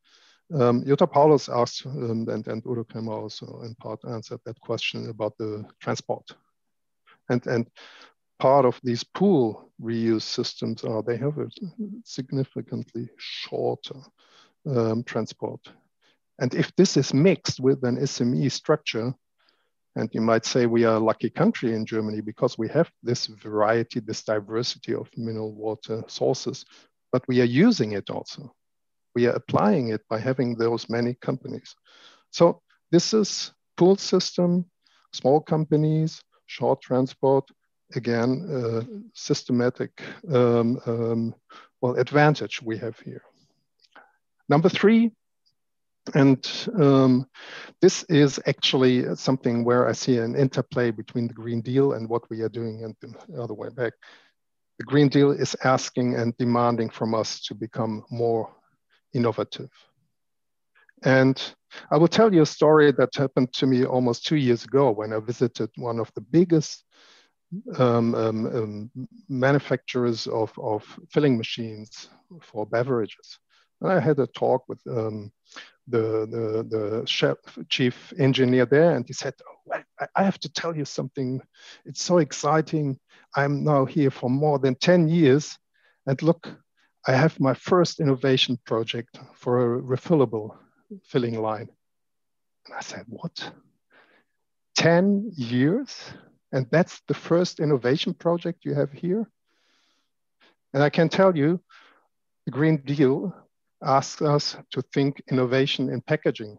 um, Jutta Paulus asked, um, and, and Udo also in part answered that question about the transport. And, and part of these pool reuse systems are they have a significantly shorter um, transport. And if this is mixed with an SME structure, and you might say we are a lucky country in Germany because we have this variety, this diversity of mineral water sources, but we are using it also we are applying it by having those many companies. So this is pool system, small companies, short transport, again, uh, systematic um, um, well advantage we have here. Number three, and um, this is actually something where I see an interplay between the Green Deal and what we are doing and the other way back. The Green Deal is asking and demanding from us to become more innovative. And I will tell you a story that happened to me almost two years ago when I visited one of the biggest um, um, um, manufacturers of, of filling machines for beverages. And I had a talk with um, the, the, the chef, chief engineer there, and he said, oh, I have to tell you something. It's so exciting. I'm now here for more than 10 years. And look, I have my first innovation project for a refillable filling line. And I said, what? 10 years? And that's the first innovation project you have here? And I can tell you, the Green Deal asks us to think innovation in packaging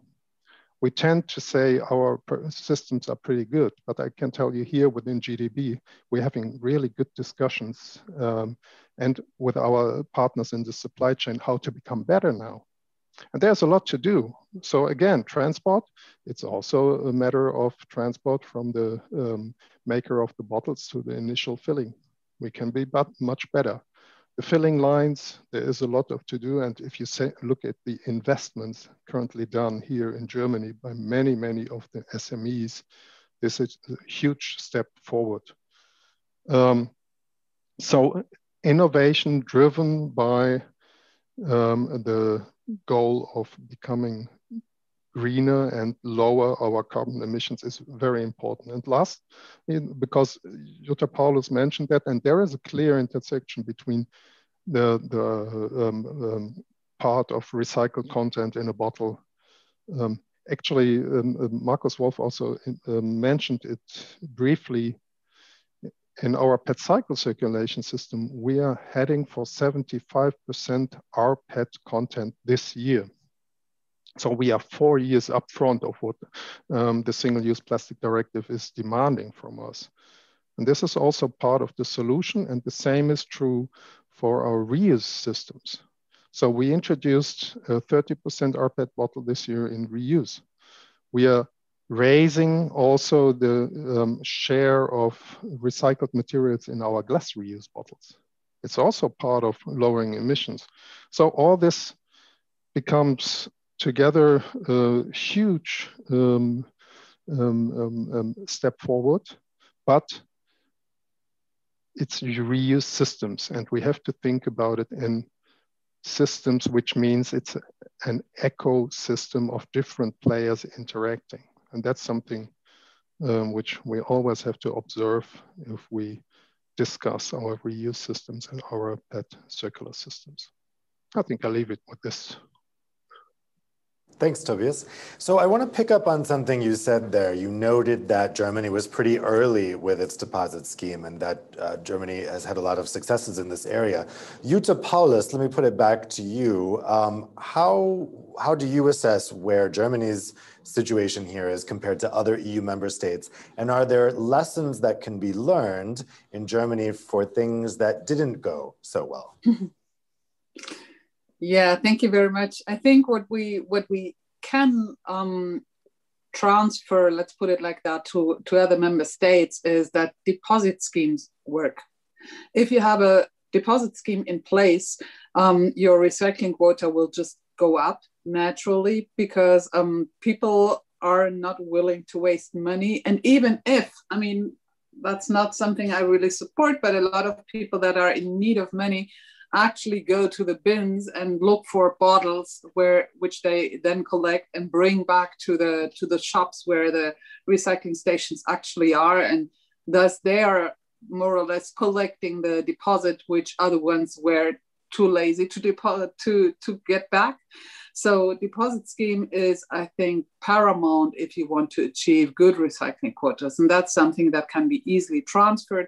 we tend to say our systems are pretty good, but I can tell you here within GDB, we're having really good discussions um, and with our partners in the supply chain, how to become better now. And there's a lot to do. So again, transport, it's also a matter of transport from the um, maker of the bottles to the initial filling. We can be but much better the filling lines, there is a lot of to do. And if you say, look at the investments currently done here in Germany by many, many of the SMEs, this is a huge step forward. Um, so innovation driven by um, the goal of becoming greener and lower our carbon emissions is very important. And last, because Jutta Paulus mentioned that, and there is a clear intersection between the, the um, um, part of recycled content in a bottle. Um, actually, um, uh, Markus Wolf also uh, mentioned it briefly. In our PET cycle circulation system, we are heading for 75% rPET content this year. So we are four years up front of what um, the single-use plastic directive is demanding from us. And this is also part of the solution. And the same is true for our reuse systems. So we introduced a 30% rPET bottle this year in reuse. We are raising also the um, share of recycled materials in our glass reuse bottles. It's also part of lowering emissions. So all this becomes together a huge um, um, um, um step forward, but it's reuse systems and we have to think about it in systems, which means it's an ecosystem of different players interacting. And that's something um, which we always have to observe if we discuss our reuse systems and our PET circular systems. I think I'll leave it with this Thanks, Tobias. So I want to pick up on something you said there. You noted that Germany was pretty early with its deposit scheme and that uh, Germany has had a lot of successes in this area. Jutta Paulus, let me put it back to you. Um, how, how do you assess where Germany's situation here is compared to other EU member states? And are there lessons that can be learned in Germany for things that didn't go so well? Yeah, thank you very much. I think what we what we can um, transfer, let's put it like that, to, to other member states is that deposit schemes work. If you have a deposit scheme in place, um, your recycling quota will just go up naturally because um, people are not willing to waste money. And even if, I mean, that's not something I really support, but a lot of people that are in need of money actually go to the bins and look for bottles where which they then collect and bring back to the to the shops where the recycling stations actually are. And thus they are more or less collecting the deposit which other ones were too lazy to deposit to to get back so deposit scheme is, I think, paramount if you want to achieve good recycling quotas. And that's something that can be easily transferred.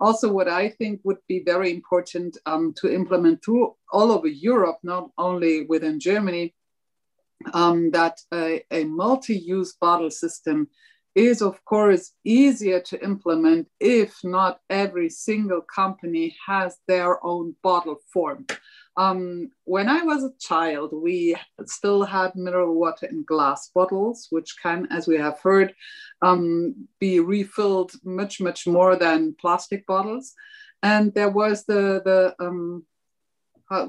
Also, what I think would be very important um, to implement through all over Europe, not only within Germany, um, that a, a multi-use bottle system is of course easier to implement if not every single company has their own bottle form. Um, when I was a child, we still had mineral water in glass bottles, which can, as we have heard, um, be refilled much, much more than plastic bottles. And there was the, the um, uh,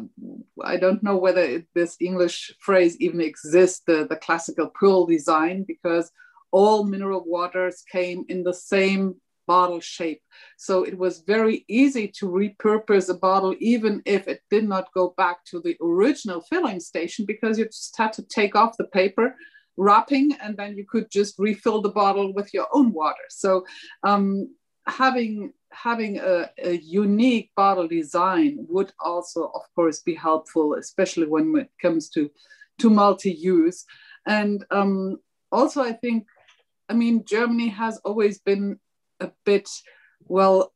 I don't know whether it, this English phrase even exists, the, the classical pool design, because all mineral waters came in the same bottle shape. So it was very easy to repurpose a bottle, even if it did not go back to the original filling station, because you just had to take off the paper wrapping and then you could just refill the bottle with your own water. So um, having having a, a, unique bottle design would also, of course, be helpful, especially when it comes to, to multi-use. And um, also, I think, I mean, Germany has always been a bit, well,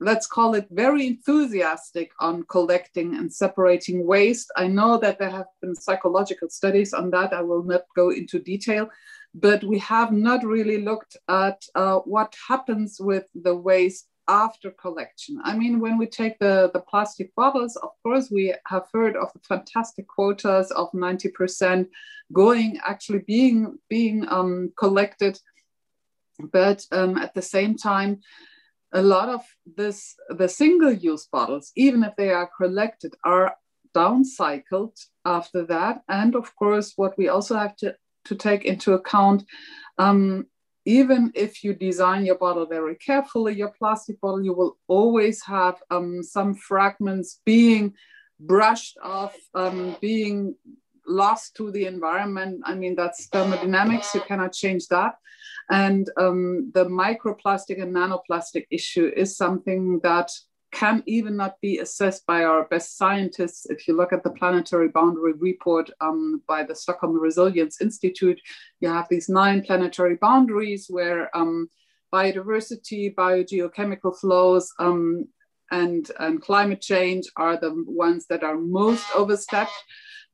let's call it very enthusiastic on collecting and separating waste. I know that there have been psychological studies on that. I will not go into detail, but we have not really looked at uh, what happens with the waste after collection. I mean, when we take the, the plastic bottles, of course, we have heard of the fantastic quotas of 90% going, actually being, being um, collected but um, at the same time, a lot of this, the single-use bottles, even if they are collected, are downcycled after that. And of course, what we also have to, to take into account, um, even if you design your bottle very carefully, your plastic bottle, you will always have um, some fragments being brushed off, um, being lost to the environment. I mean, that's thermodynamics, you cannot change that. And um, the microplastic and nanoplastic issue is something that can even not be assessed by our best scientists. If you look at the planetary boundary report um, by the Stockholm Resilience Institute, you have these nine planetary boundaries where um, biodiversity, biogeochemical flows, um, and, and climate change are the ones that are most overstepped.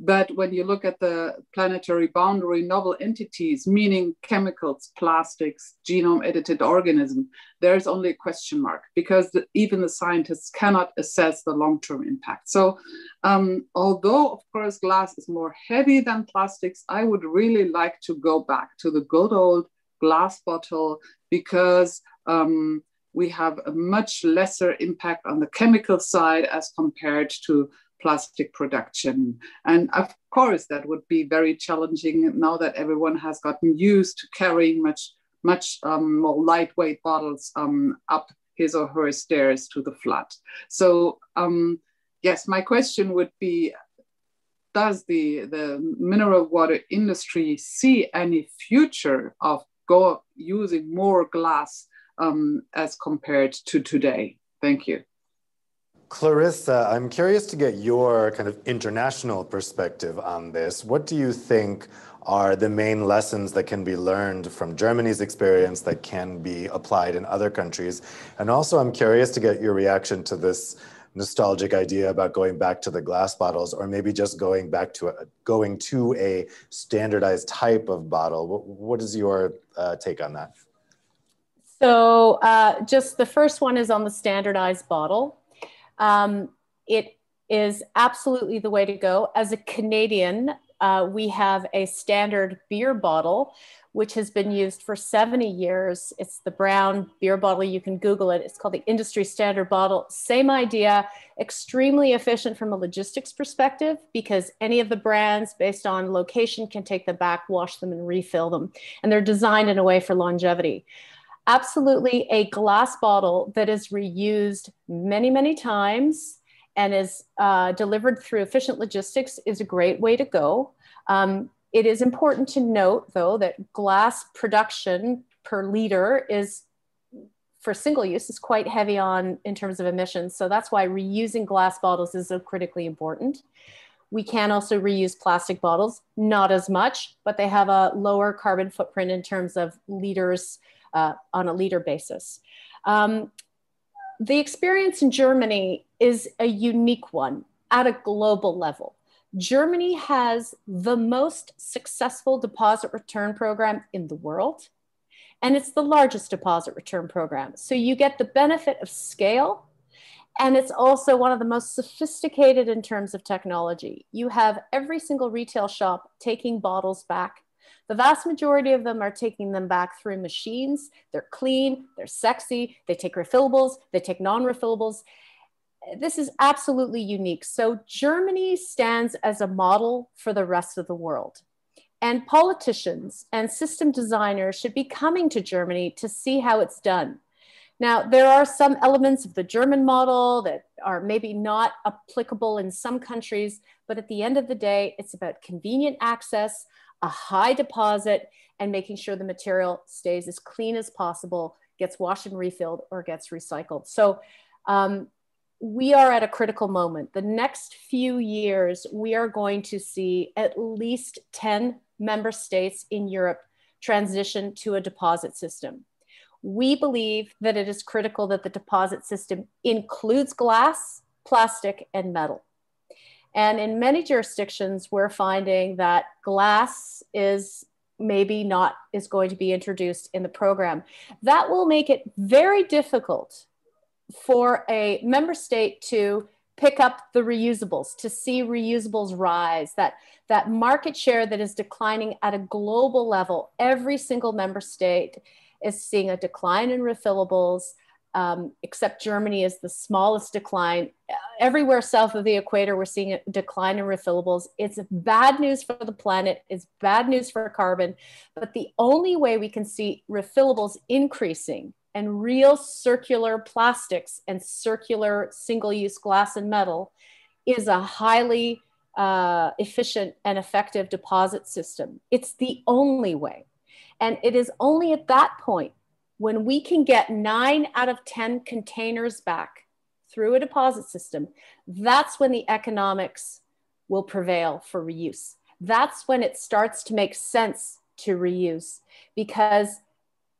But when you look at the planetary boundary novel entities, meaning chemicals, plastics, genome edited organism, there's only a question mark because the, even the scientists cannot assess the long term impact. So, um, although of course glass is more heavy than plastics, I would really like to go back to the good old glass bottle because um, we have a much lesser impact on the chemical side as compared to plastic production. And of course, that would be very challenging now that everyone has gotten used to carrying much, much um, more lightweight bottles um, up his or her stairs to the flat. So um, yes, my question would be, does the, the mineral water industry see any future of go using more glass um, as compared to today? Thank you. Clarissa, I'm curious to get your kind of international perspective on this. What do you think are the main lessons that can be learned from Germany's experience that can be applied in other countries? And also, I'm curious to get your reaction to this nostalgic idea about going back to the glass bottles or maybe just going back to a, going to a standardized type of bottle. what, what is your uh, take on that? So uh, just the first one is on the standardized bottle. Um, it is absolutely the way to go. As a Canadian, uh, we have a standard beer bottle, which has been used for 70 years. It's the brown beer bottle. You can Google it. It's called the industry standard bottle. Same idea, extremely efficient from a logistics perspective because any of the brands based on location can take them back, wash them, and refill them. And they're designed in a way for longevity absolutely a glass bottle that is reused many, many times and is uh, delivered through efficient logistics is a great way to go. Um, it is important to note, though, that glass production per liter is for single use is quite heavy on in terms of emissions. So that's why reusing glass bottles is so critically important. We can also reuse plastic bottles, not as much, but they have a lower carbon footprint in terms of liters uh, on a leader basis. Um, the experience in Germany is a unique one at a global level. Germany has the most successful deposit return program in the world, and it's the largest deposit return program. So you get the benefit of scale, and it's also one of the most sophisticated in terms of technology. You have every single retail shop taking bottles back the vast majority of them are taking them back through machines. They're clean, they're sexy, they take refillables, they take non refillables. This is absolutely unique. So, Germany stands as a model for the rest of the world. And politicians and system designers should be coming to Germany to see how it's done. Now, there are some elements of the German model that are maybe not applicable in some countries, but at the end of the day, it's about convenient access, a high deposit and making sure the material stays as clean as possible, gets washed and refilled, or gets recycled. So um, we are at a critical moment. The next few years, we are going to see at least 10 member states in Europe transition to a deposit system. We believe that it is critical that the deposit system includes glass, plastic, and metal. And in many jurisdictions, we're finding that glass is maybe not is going to be introduced in the program. That will make it very difficult for a member state to pick up the reusables, to see reusables rise, that, that market share that is declining at a global level. Every single member state is seeing a decline in refillables um, except Germany is the smallest decline. Everywhere south of the equator, we're seeing a decline in refillables. It's bad news for the planet, it's bad news for carbon. But the only way we can see refillables increasing and real circular plastics and circular single use glass and metal is a highly uh, efficient and effective deposit system. It's the only way. And it is only at that point when we can get nine out of 10 containers back through a deposit system, that's when the economics will prevail for reuse. That's when it starts to make sense to reuse because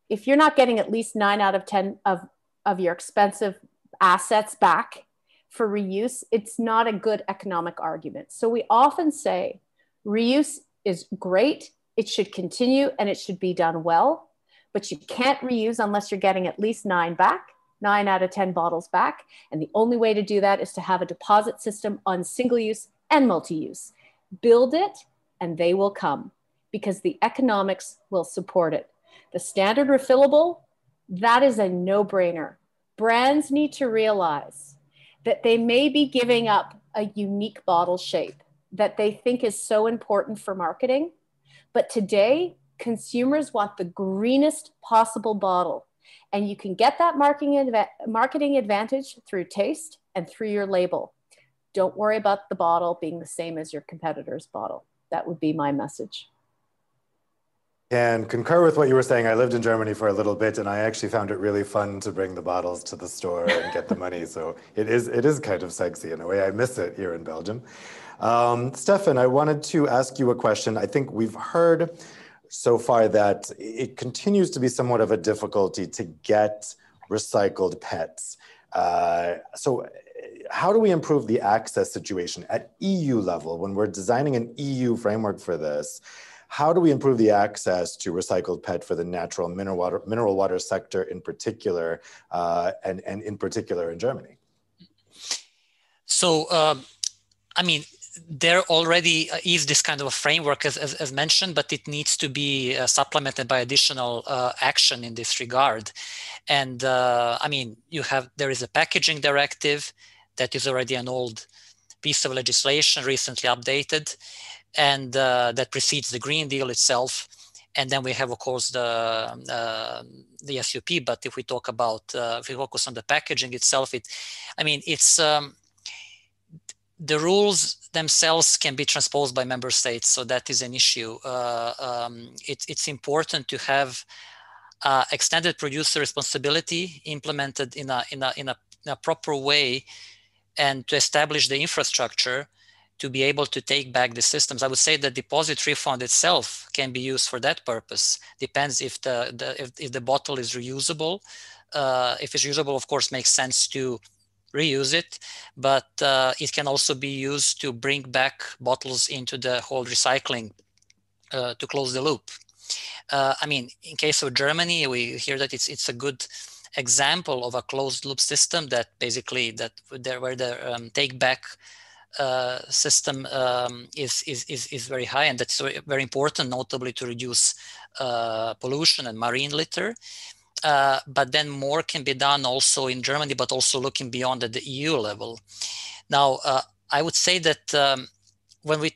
if you're not getting at least nine out of 10 of, of your expensive assets back for reuse, it's not a good economic argument. So we often say reuse is great, it should continue, and it should be done well, but you can't reuse unless you're getting at least nine back. Nine out of 10 bottles back. And the only way to do that is to have a deposit system on single use and multi use. Build it, and they will come because the economics will support it. The standard refillable, that is a no brainer. Brands need to realize that they may be giving up a unique bottle shape that they think is so important for marketing. But today, consumers want the greenest possible bottle. And you can get that marketing, marketing advantage through taste and through your label. Don't worry about the bottle being the same as your competitor's bottle. That would be my message And concur with what you were saying. I lived in Germany for a little bit, and I actually found it really fun to bring the bottles to the store and get the money. So it is it is kind of sexy in a way. I miss it here in Belgium. Um, Stefan, I wanted to ask you a question. I think we've heard so far that it continues to be somewhat of a difficulty to get recycled PETs. Uh, so how do we improve the access situation at EU level when we're designing an EU framework for this? How do we improve the access to recycled PET for the natural mineral water, mineral water sector in particular, uh, and, and in particular in Germany? So, um, I mean, there already uh, is this kind of a framework as, as, as mentioned, but it needs to be uh, supplemented by additional uh, action in this regard. And uh, I mean, you have, there is a packaging directive that is already an old piece of legislation recently updated and uh, that precedes the Green Deal itself. And then we have, of course, the uh, the SUP. But if we talk about, if we focus on the packaging itself, it, I mean, it's um, the rules themselves can be transposed by member states, so that is an issue. Uh, um, it, it's important to have uh, extended producer responsibility implemented in a in a in a, in a proper way, and to establish the infrastructure to be able to take back the systems. I would say the deposit refund itself can be used for that purpose. Depends if the, the if, if the bottle is reusable. Uh, if it's usable, of course, makes sense to reuse it, but uh, it can also be used to bring back bottles into the whole recycling uh, to close the loop. Uh, I mean, in case of Germany, we hear that it's it's a good example of a closed loop system that basically that there where the um, take back uh, system um, is, is, is, is, very high, and that's very important, notably to reduce uh, pollution and marine litter. Uh, but then more can be done also in Germany, but also looking beyond at the EU level. Now, uh, I would say that um, when we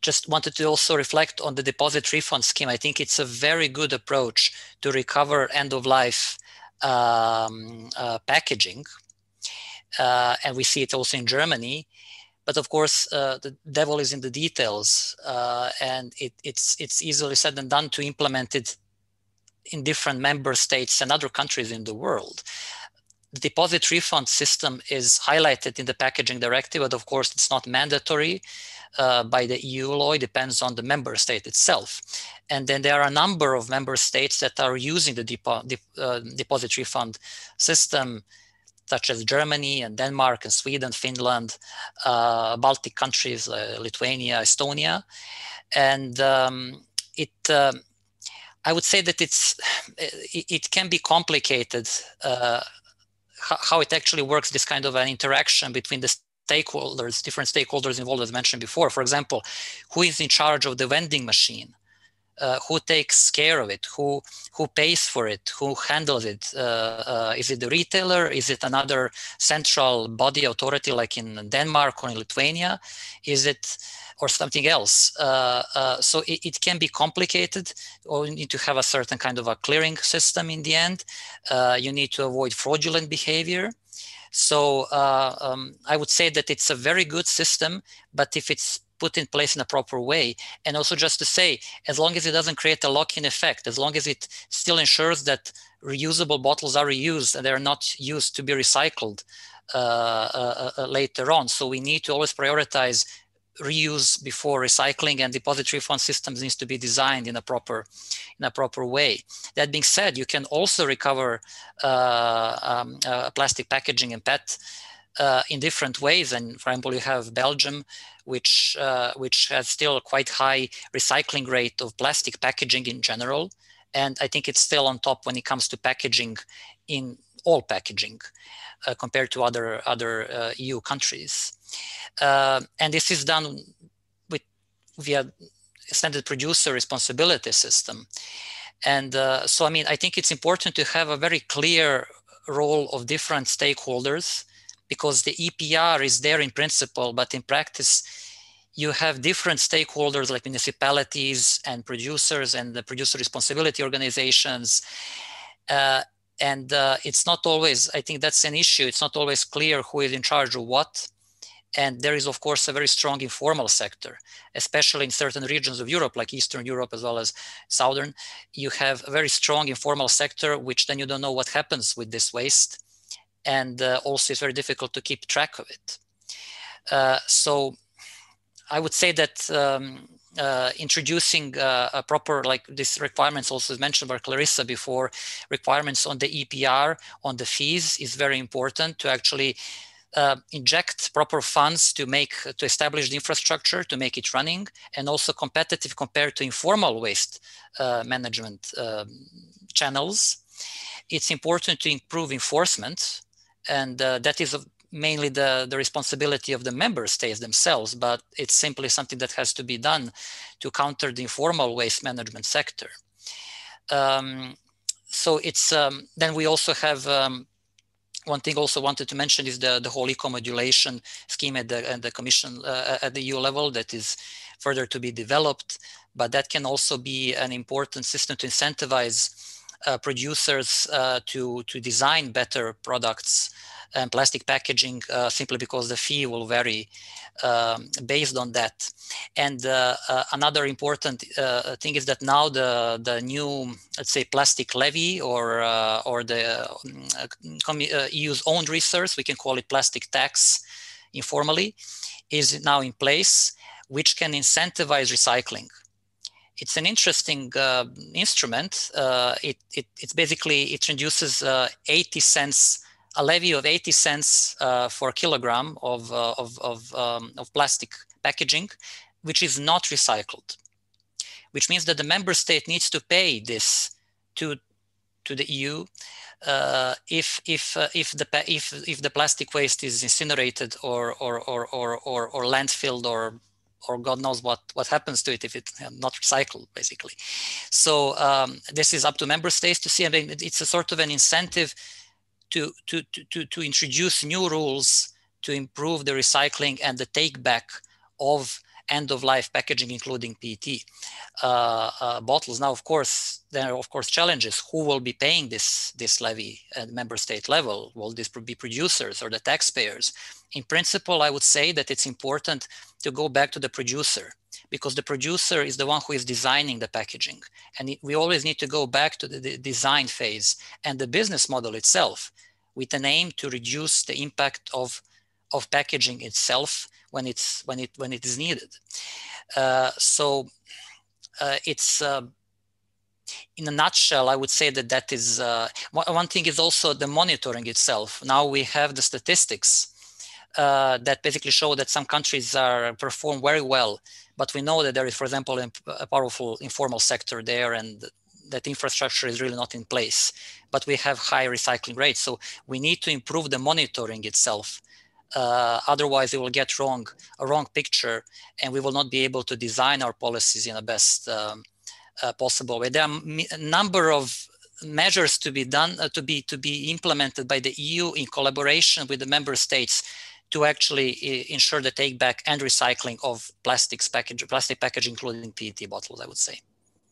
just wanted to also reflect on the deposit refund scheme, I think it's a very good approach to recover end of life um, uh, packaging. Uh, and we see it also in Germany. But of course, uh, the devil is in the details, uh, and it, it's it's easily said than done to implement it in different member states and other countries in the world. The deposit refund system is highlighted in the packaging directive, but of course, it's not mandatory. Uh, by the EU law. It depends on the member state itself. And then there are a number of member states that are using the depo- uh, deposit refund system such as Germany and Denmark and Sweden, Finland, uh, Baltic countries, uh, Lithuania, Estonia, and um, it. Um, I would say that it's it, it can be complicated uh, how it actually works. This kind of an interaction between the stakeholders, different stakeholders involved, as mentioned before. For example, who is in charge of the vending machine? uh, who takes care of it who who pays for it who handles it uh, uh, is it the retailer is it another central body authority like in denmark or in lithuania is it or something else uh, uh, so it, it, can be complicated or you need to have a certain kind of a clearing system in the end uh, you need to avoid fraudulent behavior so um, i would say that it's a very good system but if it's put in place in a proper way. And also just to say, as long as it doesn't create a lock-in effect, as long as it still ensures that reusable bottles are reused and they're not used to be recycled uh, uh, uh, later on. So we need to always prioritize reuse before recycling and deposit refund systems needs to be designed in a proper in a proper way. That being said you can also recover uh, um, uh, plastic packaging and pet uh, in different ways. And for example you have belgium which which has still quite high recycling rate of plastic packaging in general. And i think it's still on top when it comes to packaging in all packaging uh, compared to other other uh, EU countries. Uh, and this is done with via extended producer responsibility system. And so, I mean, I think it's important to have a very clear role of different stakeholders because the EPR is there in principle, but in practice, you have different stakeholders like municipalities and producers and the producer responsibility organizations. Uh, and uh, it's not always i think that's an issue. It's not always clear who is in charge of what. And there is of course a very strong informal sector especially in certain regions of europe like eastern europe as well as southern. You have a very strong informal sector which then you don't know what happens with this waste. And uh, also it's very difficult to keep track of it. Uh, so i would say that um, uh, introducing uh, a proper like these requirements also mentioned by Clarissa before requirements on the EPR on the fees is very important to actually uh, inject proper funds to make to establish the infrastructure to make it running and also competitive compared to informal waste uh, management um, channels. It's important to improve enforcement and uh, that is mainly the, the responsibility of the member states themselves, but it's simply something that has to be done to counter the informal waste management sector. Um, so it's um, then we also have um, one thing also wanted to mention is the, the whole eco-modulation scheme at the, at the commission uh, at the EU level that is further to be developed, but that can also be an important system to incentivize uh, producers uh, to, to design better products and plastic packaging uh, simply because the fee will vary um, based on that. And uh, uh, another important thing is that now the the new let's say plastic levy or or the EU's own resource, we can call it plastic tax informally, is now in place, which can incentivize recycling it's an interesting uh, instrument. Uh, it, it, it's basically, it introduces uh, 80 cents, a levy of 80 cents uh, for a kilogram of, uh, of, of, um, of plastic packaging, which is not recycled, which means that the member state needs to pay this to, to the EU uh, if if uh, if the if if the plastic waste is incinerated or or or or or, or landfilled or or God knows what what happens to it if it's not recycled, basically. So um, this is up to member states to see. I mean, it's a sort of an incentive to to to to introduce new rules to improve the recycling and the take back of end of life packaging, including PET uh, uh, bottles. Now, of course, there are of course challenges. Who will be paying this this levy at member state level? Will this be producers or the taxpayers? In principle, I would say that it's important to go back to the producer because the producer is the one who is designing the packaging, and we always need to go back to the, the design phase and the business model itself, with an aim to reduce the impact of of packaging itself when it's when it when it is needed. Uh, so uh, it's uh, in a nutshell, I would say that that is uh, one thing is also the monitoring itself. Now we have the statistics uh, that basically show that some countries are perform very well, but we know that there is, for example, a powerful informal sector there, and that infrastructure is really not in place. But we have high recycling rates, so we need to improve the monitoring itself uh, otherwise, it will get wrong a wrong picture, and we will not be able to design our policies in the best um, uh, possible way. There are a number of measures to be done uh, to be to be implemented by the EU in collaboration with the member states to actually ensure the take back and recycling of plastics package plastic packaging, including PET bottles. I would say.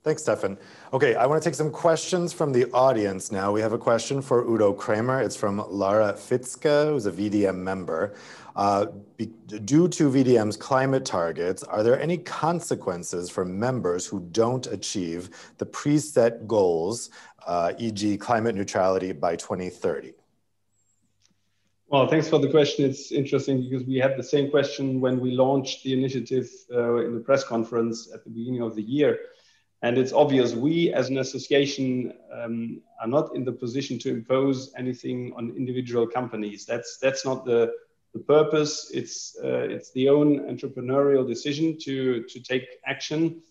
Thanks, Stefan. Okay, I want to take some questions from the audience now. We have a question for Udo Kramer. It's from Lara Fitzke, who's a VDM member. Uh, be, due to VDM's climate targets, are there any consequences for members who don't achieve the preset goals uh, e.g., climate neutrality by 2030? Well, thanks for the question. It's interesting because we had the same question when we launched the initiative uh, in the press conference at the beginning of the year. And it's obvious we as an association um, are not in the position to impose anything on individual companies. That's, that's not the, the purpose. It's, uh, it's the own entrepreneurial decision to, to take action.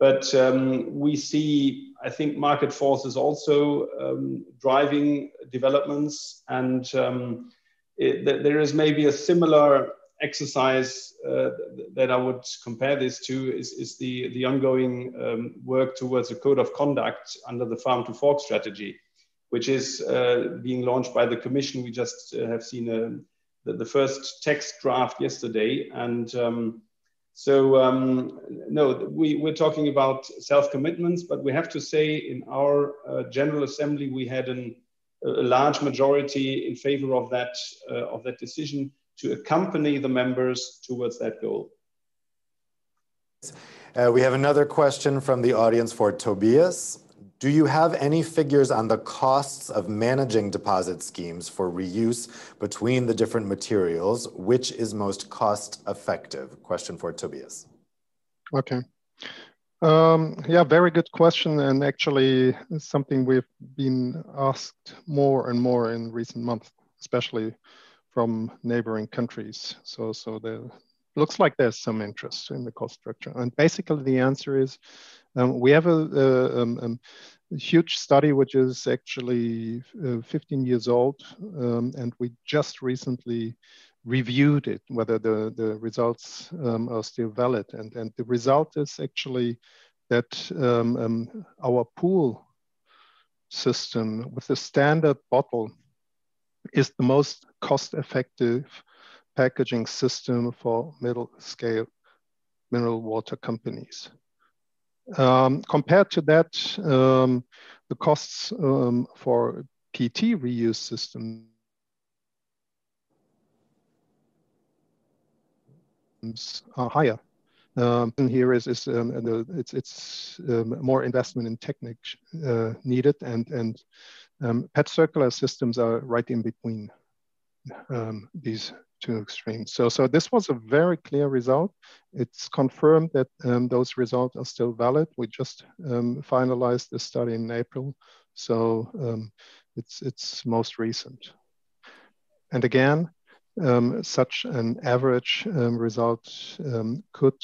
But um, we see, I think, market forces also um, driving developments. And um, it, there is maybe a similar exercise uh, that I would compare this to is, is the, the ongoing um, work towards a code of conduct under the farm to fork strategy, which is uh, being launched by the commission. We just uh, have seen a, um, the, the, first text draft yesterday. And um, so, um, no, we, we're talking about self-commitments, but we have to say in our uh, General Assembly, we had an, a large majority in favor of that, uh, of that decision to accompany the members towards that goal. Uh, we have another question from the audience for Tobias. Do you have any figures on the costs of managing deposit schemes for reuse between the different materials? Which is most cost effective? Question for Tobias. Okay. Um, yeah, very good question, and actually something we've been asked more and more in recent months, especially from neighboring countries. So, so there looks like there's some interest in the cost structure. And basically the answer is um, we have a, a, um, um, a, huge study which is actually uh, 15 years old, um, and we just recently reviewed it, whether the, the results um, are still valid. And, and the result is actually that um, our pool system with the standard bottle is the most cost-effective packaging system for middle-scale mineral water companies. Um, compared to that, um, the costs um, for PET reuse systems are higher. Um, and here is, is um, the, it's, it's um, more investment in technique uh, needed and, and um, PET circular systems are right in between um, these two extremes. So, so this was a very clear result. It's confirmed that um, those results are still valid. We just um, finalized the study in April, so it's it's most recent. And again, um, such an average result could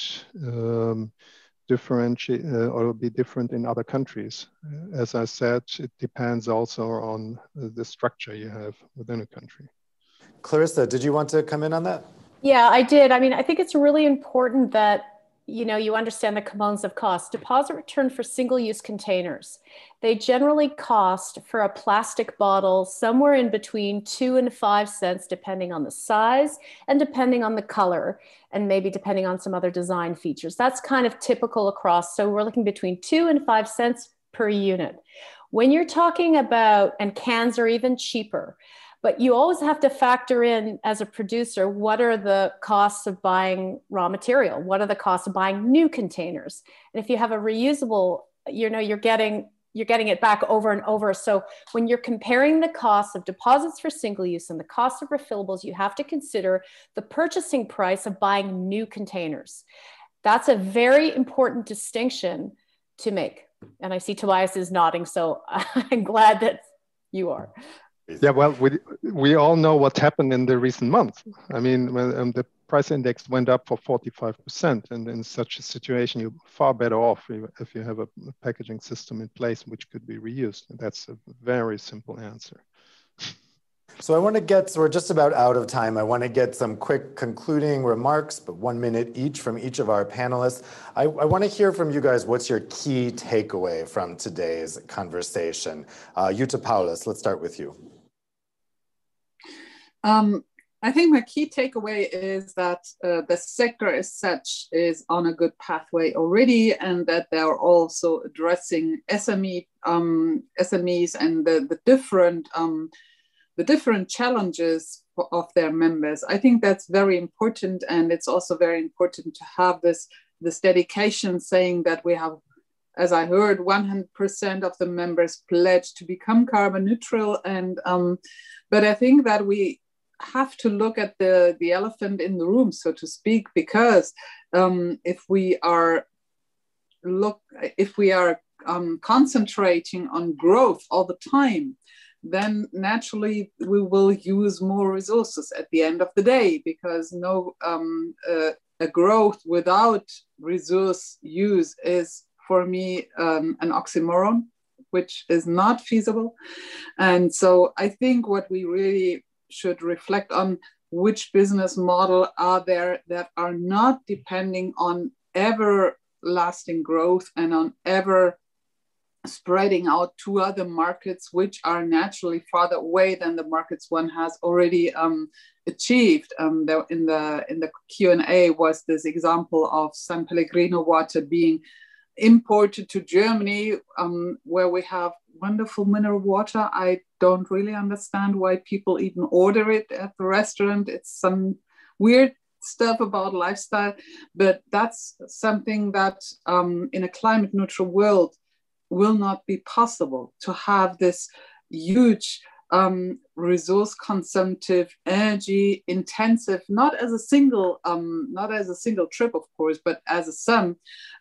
differentiate uh, or be different in other countries. As I said, it depends also on the structure you have within a country. Clarissa, did you want to come in on that? Yeah, I did. I mean, I think it's really important that you know you understand the components of cost. Deposit return for single-use containers. They generally cost for a plastic bottle somewhere in between two and five cents, depending on the size and depending on the color, and maybe depending on some other design features. That's kind of typical across. So we're looking between two and five cents per unit. When you're talking about, and cans are even cheaper, but you always have to factor in as a producer what are the costs of buying raw material? What are the costs of buying new containers? And if you have a reusable you know you're getting you're getting it back over and over. So when you're comparing the costs of deposits for single use and the cost of refillables you have to consider the purchasing price of buying new containers. That's a very important distinction to make. And i see tobias is nodding so i'm glad that you are yeah, well, we, we all know what happened in the recent months. I mean, when um, the price index went up for 45%, and in such a situation, you're far better off if you have a packaging system in place which could be reused. That's a very simple answer. So I want to get, so we're just about out of time. I want to get some quick concluding remarks, but one minute each from each of our panelists. I, I want to hear from you guys what's your key takeaway from today's conversation. Uh, Jutta Paulus, let's start with you. Um, I think my key takeaway is that uh, the sector as such is on a good pathway already, and that they're also addressing SME um, SMEs and the, the different um, the different challenges of their members. I think that's very important, and it's also very important to have this this dedication, saying that we have as I heard, 100% of the members pledged to become carbon neutral. And um, but I think that we have to look at the the elephant in the room, so to speak, because um, if we are look if we are um, concentrating on growth all the time, then naturally we will use more resources at the end of the day because no um, uh, a growth without resource use is for me um, an oxymoron which is not feasible. And so i think what we really should reflect on which business model are there that are not depending on ever lasting growth and on ever spreading out to other markets which are naturally farther away than the markets one has already um, achieved. Um, there in the in the Q and A was this example of San Pellegrino water being imported to Germany, um, where we have wonderful mineral water. I don't really understand why people even order it at the restaurant. It's some weird stuff about lifestyle, but that's something that um, in a climate neutral world will not be possible to have this huge um, resource consumptive, energy intensive, not as a single, um, not as a single trip, of course, but as a sum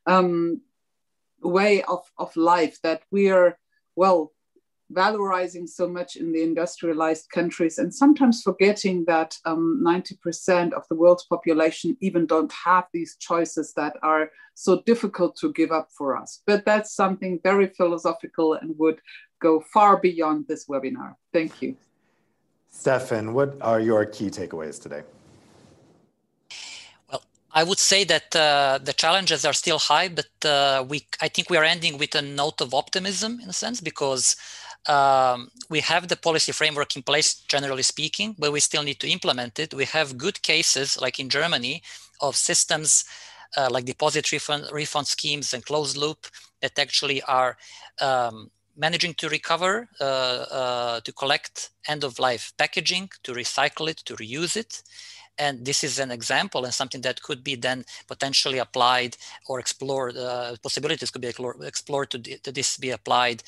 um, way of, of life that we are, well, valorizing so much in the industrialized countries and sometimes forgetting that um, 90% of the world's population even don't have these choices that are so difficult to give up for us. But that's something very philosophical and would go far beyond this webinar. Thank you. Stefan, what are your key takeaways today? I would say that uh, the challenges are still high, but uh, we I think we are ending with a note of optimism in a sense because um, we have the policy framework in place, generally speaking, but we still need to implement it. We have good cases, like in Germany, of systems uh, like deposit refund, refund schemes and closed loop that actually are um, managing to recover, uh, uh, to collect end of life packaging, to recycle it, to reuse it. And this is an example and something that could be then potentially applied or explored. Uh, possibilities could be explored to, to this be applied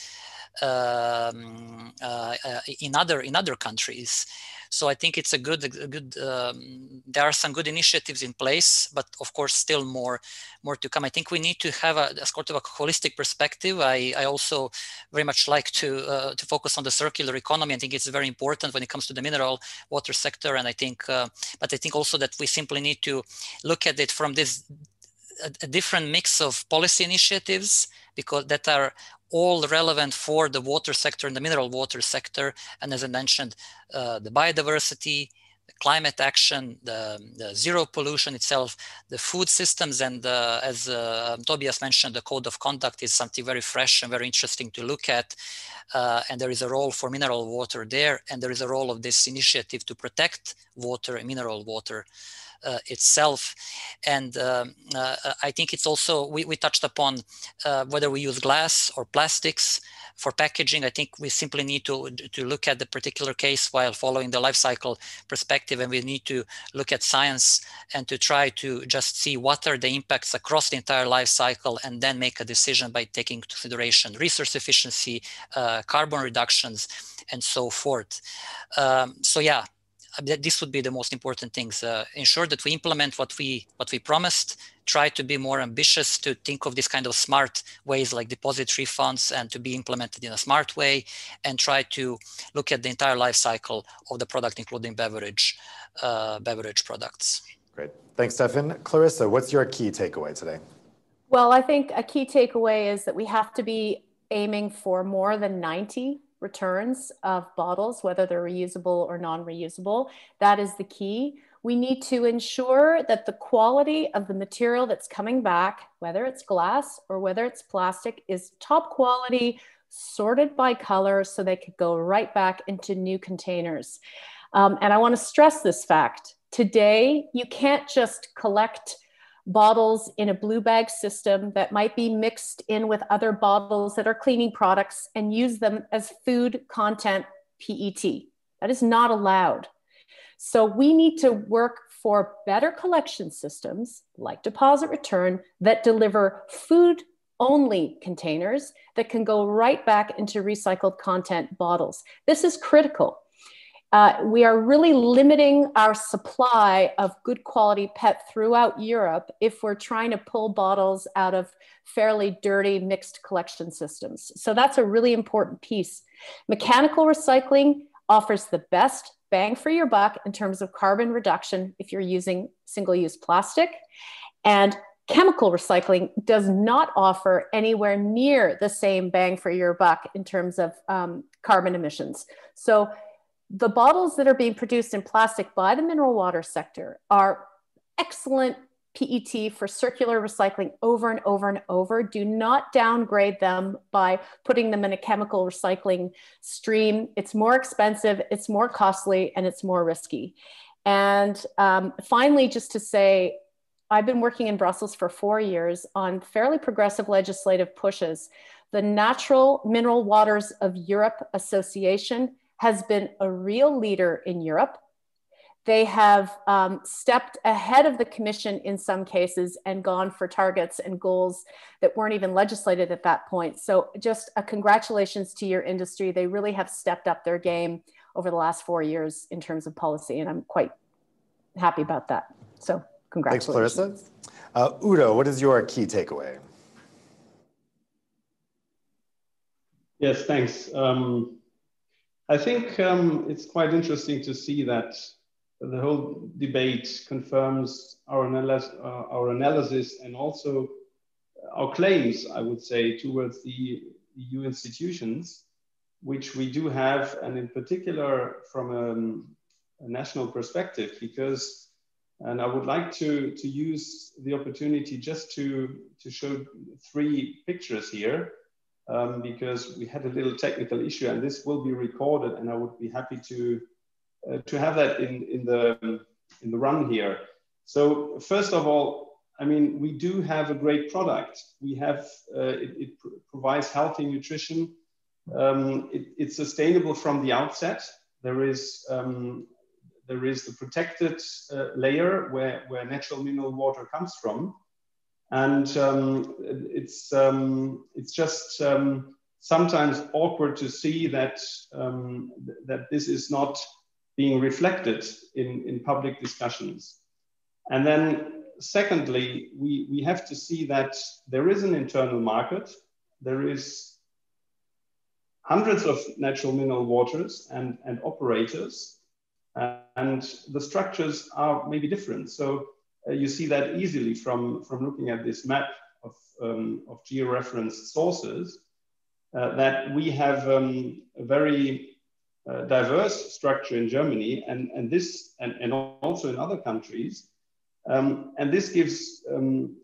um, uh, uh, in other in other countries. So I think it's a good a good. Um, there are some good initiatives in place, but of course still more more to come. I think we need to have a, a sort of a holistic perspective. I, I also very much like to uh, to focus on the circular economy. I think it's very important when it comes to the mineral water sector, and I think, uh, but I think also that we simply need to look at it from this a, a different mix of policy initiatives because that are all relevant for the water sector and the mineral water sector. And as I mentioned, uh, the biodiversity, the climate action, the, the, zero pollution itself, the food systems, and uh, as uh, Tobias mentioned, the code of conduct is something very fresh and very interesting to look at. Uh, and there is a role for mineral water there, and there is a role of this initiative to protect water and mineral water itself. And um, uh, I think it's also, we, we touched upon uh, whether we use glass or plastics for packaging. I think we simply need to, to look at the particular case while following the life cycle perspective. And we need to look at science and to try to just see what are the impacts across the entire life cycle and then make a decision by taking into consideration resource efficiency, uh, carbon reductions, and so forth. Um, so yeah, this would be the most important things. Uh, ensure that we implement what we what we promised. Try to be more ambitious to think of this kind of smart ways like deposit refunds and to be implemented in a smart way, and try to look at the entire life cycle of the product, including beverage uh, beverage products. Great, thanks, Stefan. Clarissa, what's your key takeaway today? Well, I think a key takeaway is that we have to be aiming for more than 90 returns of bottles, whether they're reusable or non reusable. That is the key. We need to ensure that the quality of the material that's coming back, whether it's glass or whether it's plastic, is top quality, sorted by color so they could go right back into new containers. Um, and I want to stress this fact. Today, you can't just collect bottles in a blue bag system that might be mixed in with other bottles that are cleaning products and use them as food content PET. That is not allowed. So we need to work for better collection systems like deposit return that deliver food only containers that can go right back into recycled content bottles. This is critical. Uh, we are really limiting our supply of good quality PET throughout Europe if we're trying to pull bottles out of fairly dirty mixed collection systems. So that's a really important piece. Mechanical recycling offers the best bang for your buck in terms of carbon reduction if you're using single use plastic. And chemical recycling does not offer anywhere near the same bang for your buck in terms of um, carbon emissions. So the bottles that are being produced in plastic by the mineral water sector are excellent PET for circular recycling over and over and over. Do not downgrade them by putting them in a chemical recycling stream. It's more expensive, it's more costly, and it's more risky. And um, finally, just to say, I've been working in Brussels for four years on fairly progressive legislative pushes. The Natural Mineral Waters of Europe Association has been a real leader in Europe. They have um, stepped ahead of the Commission in some cases and gone for targets and goals that weren't even legislated at that point. So, just a congratulations to your industry. They really have stepped up their game over the last four years in terms of policy, and I'm quite happy about that. So, congratulations. Thanks, Clarissa. Uh, Udo, what is your key takeaway? Yes, thanks. Um, I think um, it's quite interesting to see that the whole debate confirms our, analysis, uh, our analysis and also our claims, I would say, towards the EU institutions, which we do have, and in particular from a, a national perspective, because, and I would like to, to use the opportunity just to, to show three pictures here um, because we had a little technical issue and this will be recorded and I would be happy to, uh, to have that in, in, the, in the run here. So first of all, I mean, we do have a great product. We have, uh, it, it pr provides healthy nutrition. Um, it, it's sustainable from the outset. There is, um, there is the protected uh, layer where, where natural mineral water comes from and um, it's um, it's just um, sometimes awkward to see that um, th that this is not being reflected in in public discussions. And then secondly, we we have to see that there is an internal market. There is hundreds of natural mineral waters and and operators, and the structures are maybe different. So you see that easily from, from looking at this map of, um, of georeferenced sources, uh, that we have um, a very uh, diverse structure in Germany and, and this, and, and also in other countries. Um, and this gives, um,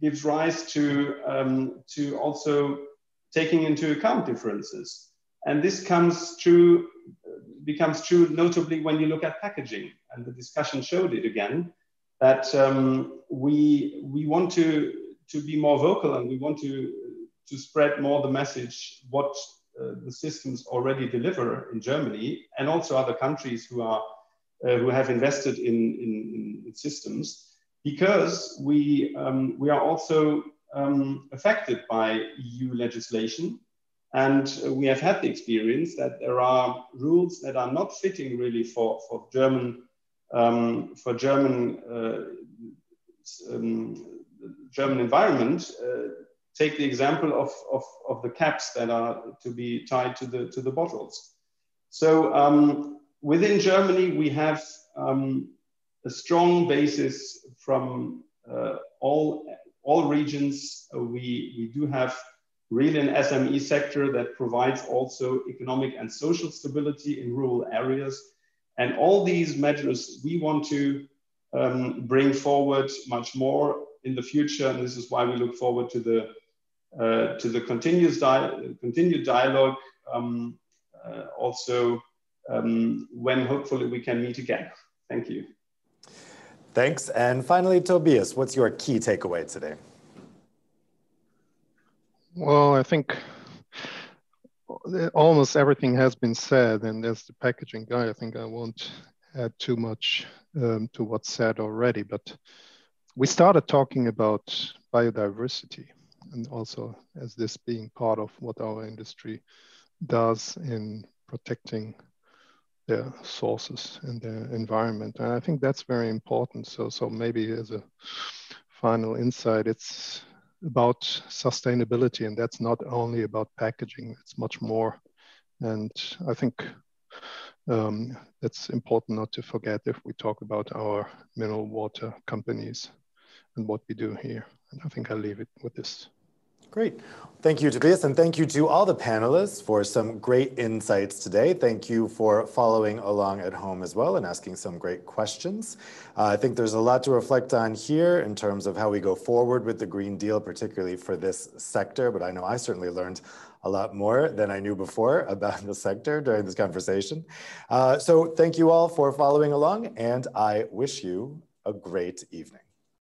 gives rise to, um, to also taking into account differences. And this comes true, becomes true notably when you look at packaging, and the discussion showed it again that um, we, we want to, to be more vocal and we want to, to spread more the message what uh, the systems already deliver in Germany and also other countries who, are, uh, who have invested in, in, in systems because we, um, we are also um, affected by EU legislation. And we have had the experience that there are rules that are not fitting really for, for German um, for German uh, um, German environment, uh, take the example of, of, of, the caps that are to be tied to the, to the bottles. So um, within Germany, we have um, a strong basis from uh, all, all regions. we, we do have really an SME sector that provides also economic and social stability in rural areas. And all these measures we want to um, bring forward much more in the future. And this is why we look forward to the, uh, to the continuous di continued dialogue um, uh, also um, when hopefully we can meet again. Thank you. Thanks. And finally, Tobias, what's your key takeaway today? Well, I think almost everything has been said, and as the packaging guy, I think I won't add too much um, to what's said already. But we started talking about biodiversity, and also as this being part of what our industry does in protecting their sources and their environment. And I think that's very important. So, so maybe as a final insight, it's about sustainability, and that's not only about packaging, it's much more. And I think um, important not to forget if we talk about our mineral water companies and what we do here. And I think I'll leave it with this. Great. Thank you, Tobias, and thank you to all the panelists for some great insights today. Thank you for following along at home as well and asking some great questions. Uh, I think there's a lot to reflect on here in terms of how we go forward with the Green Deal, particularly for this sector, but I know I certainly learned a lot more than I knew before about the sector during this conversation. Uh, so thank you all for following along, and I wish you a great evening.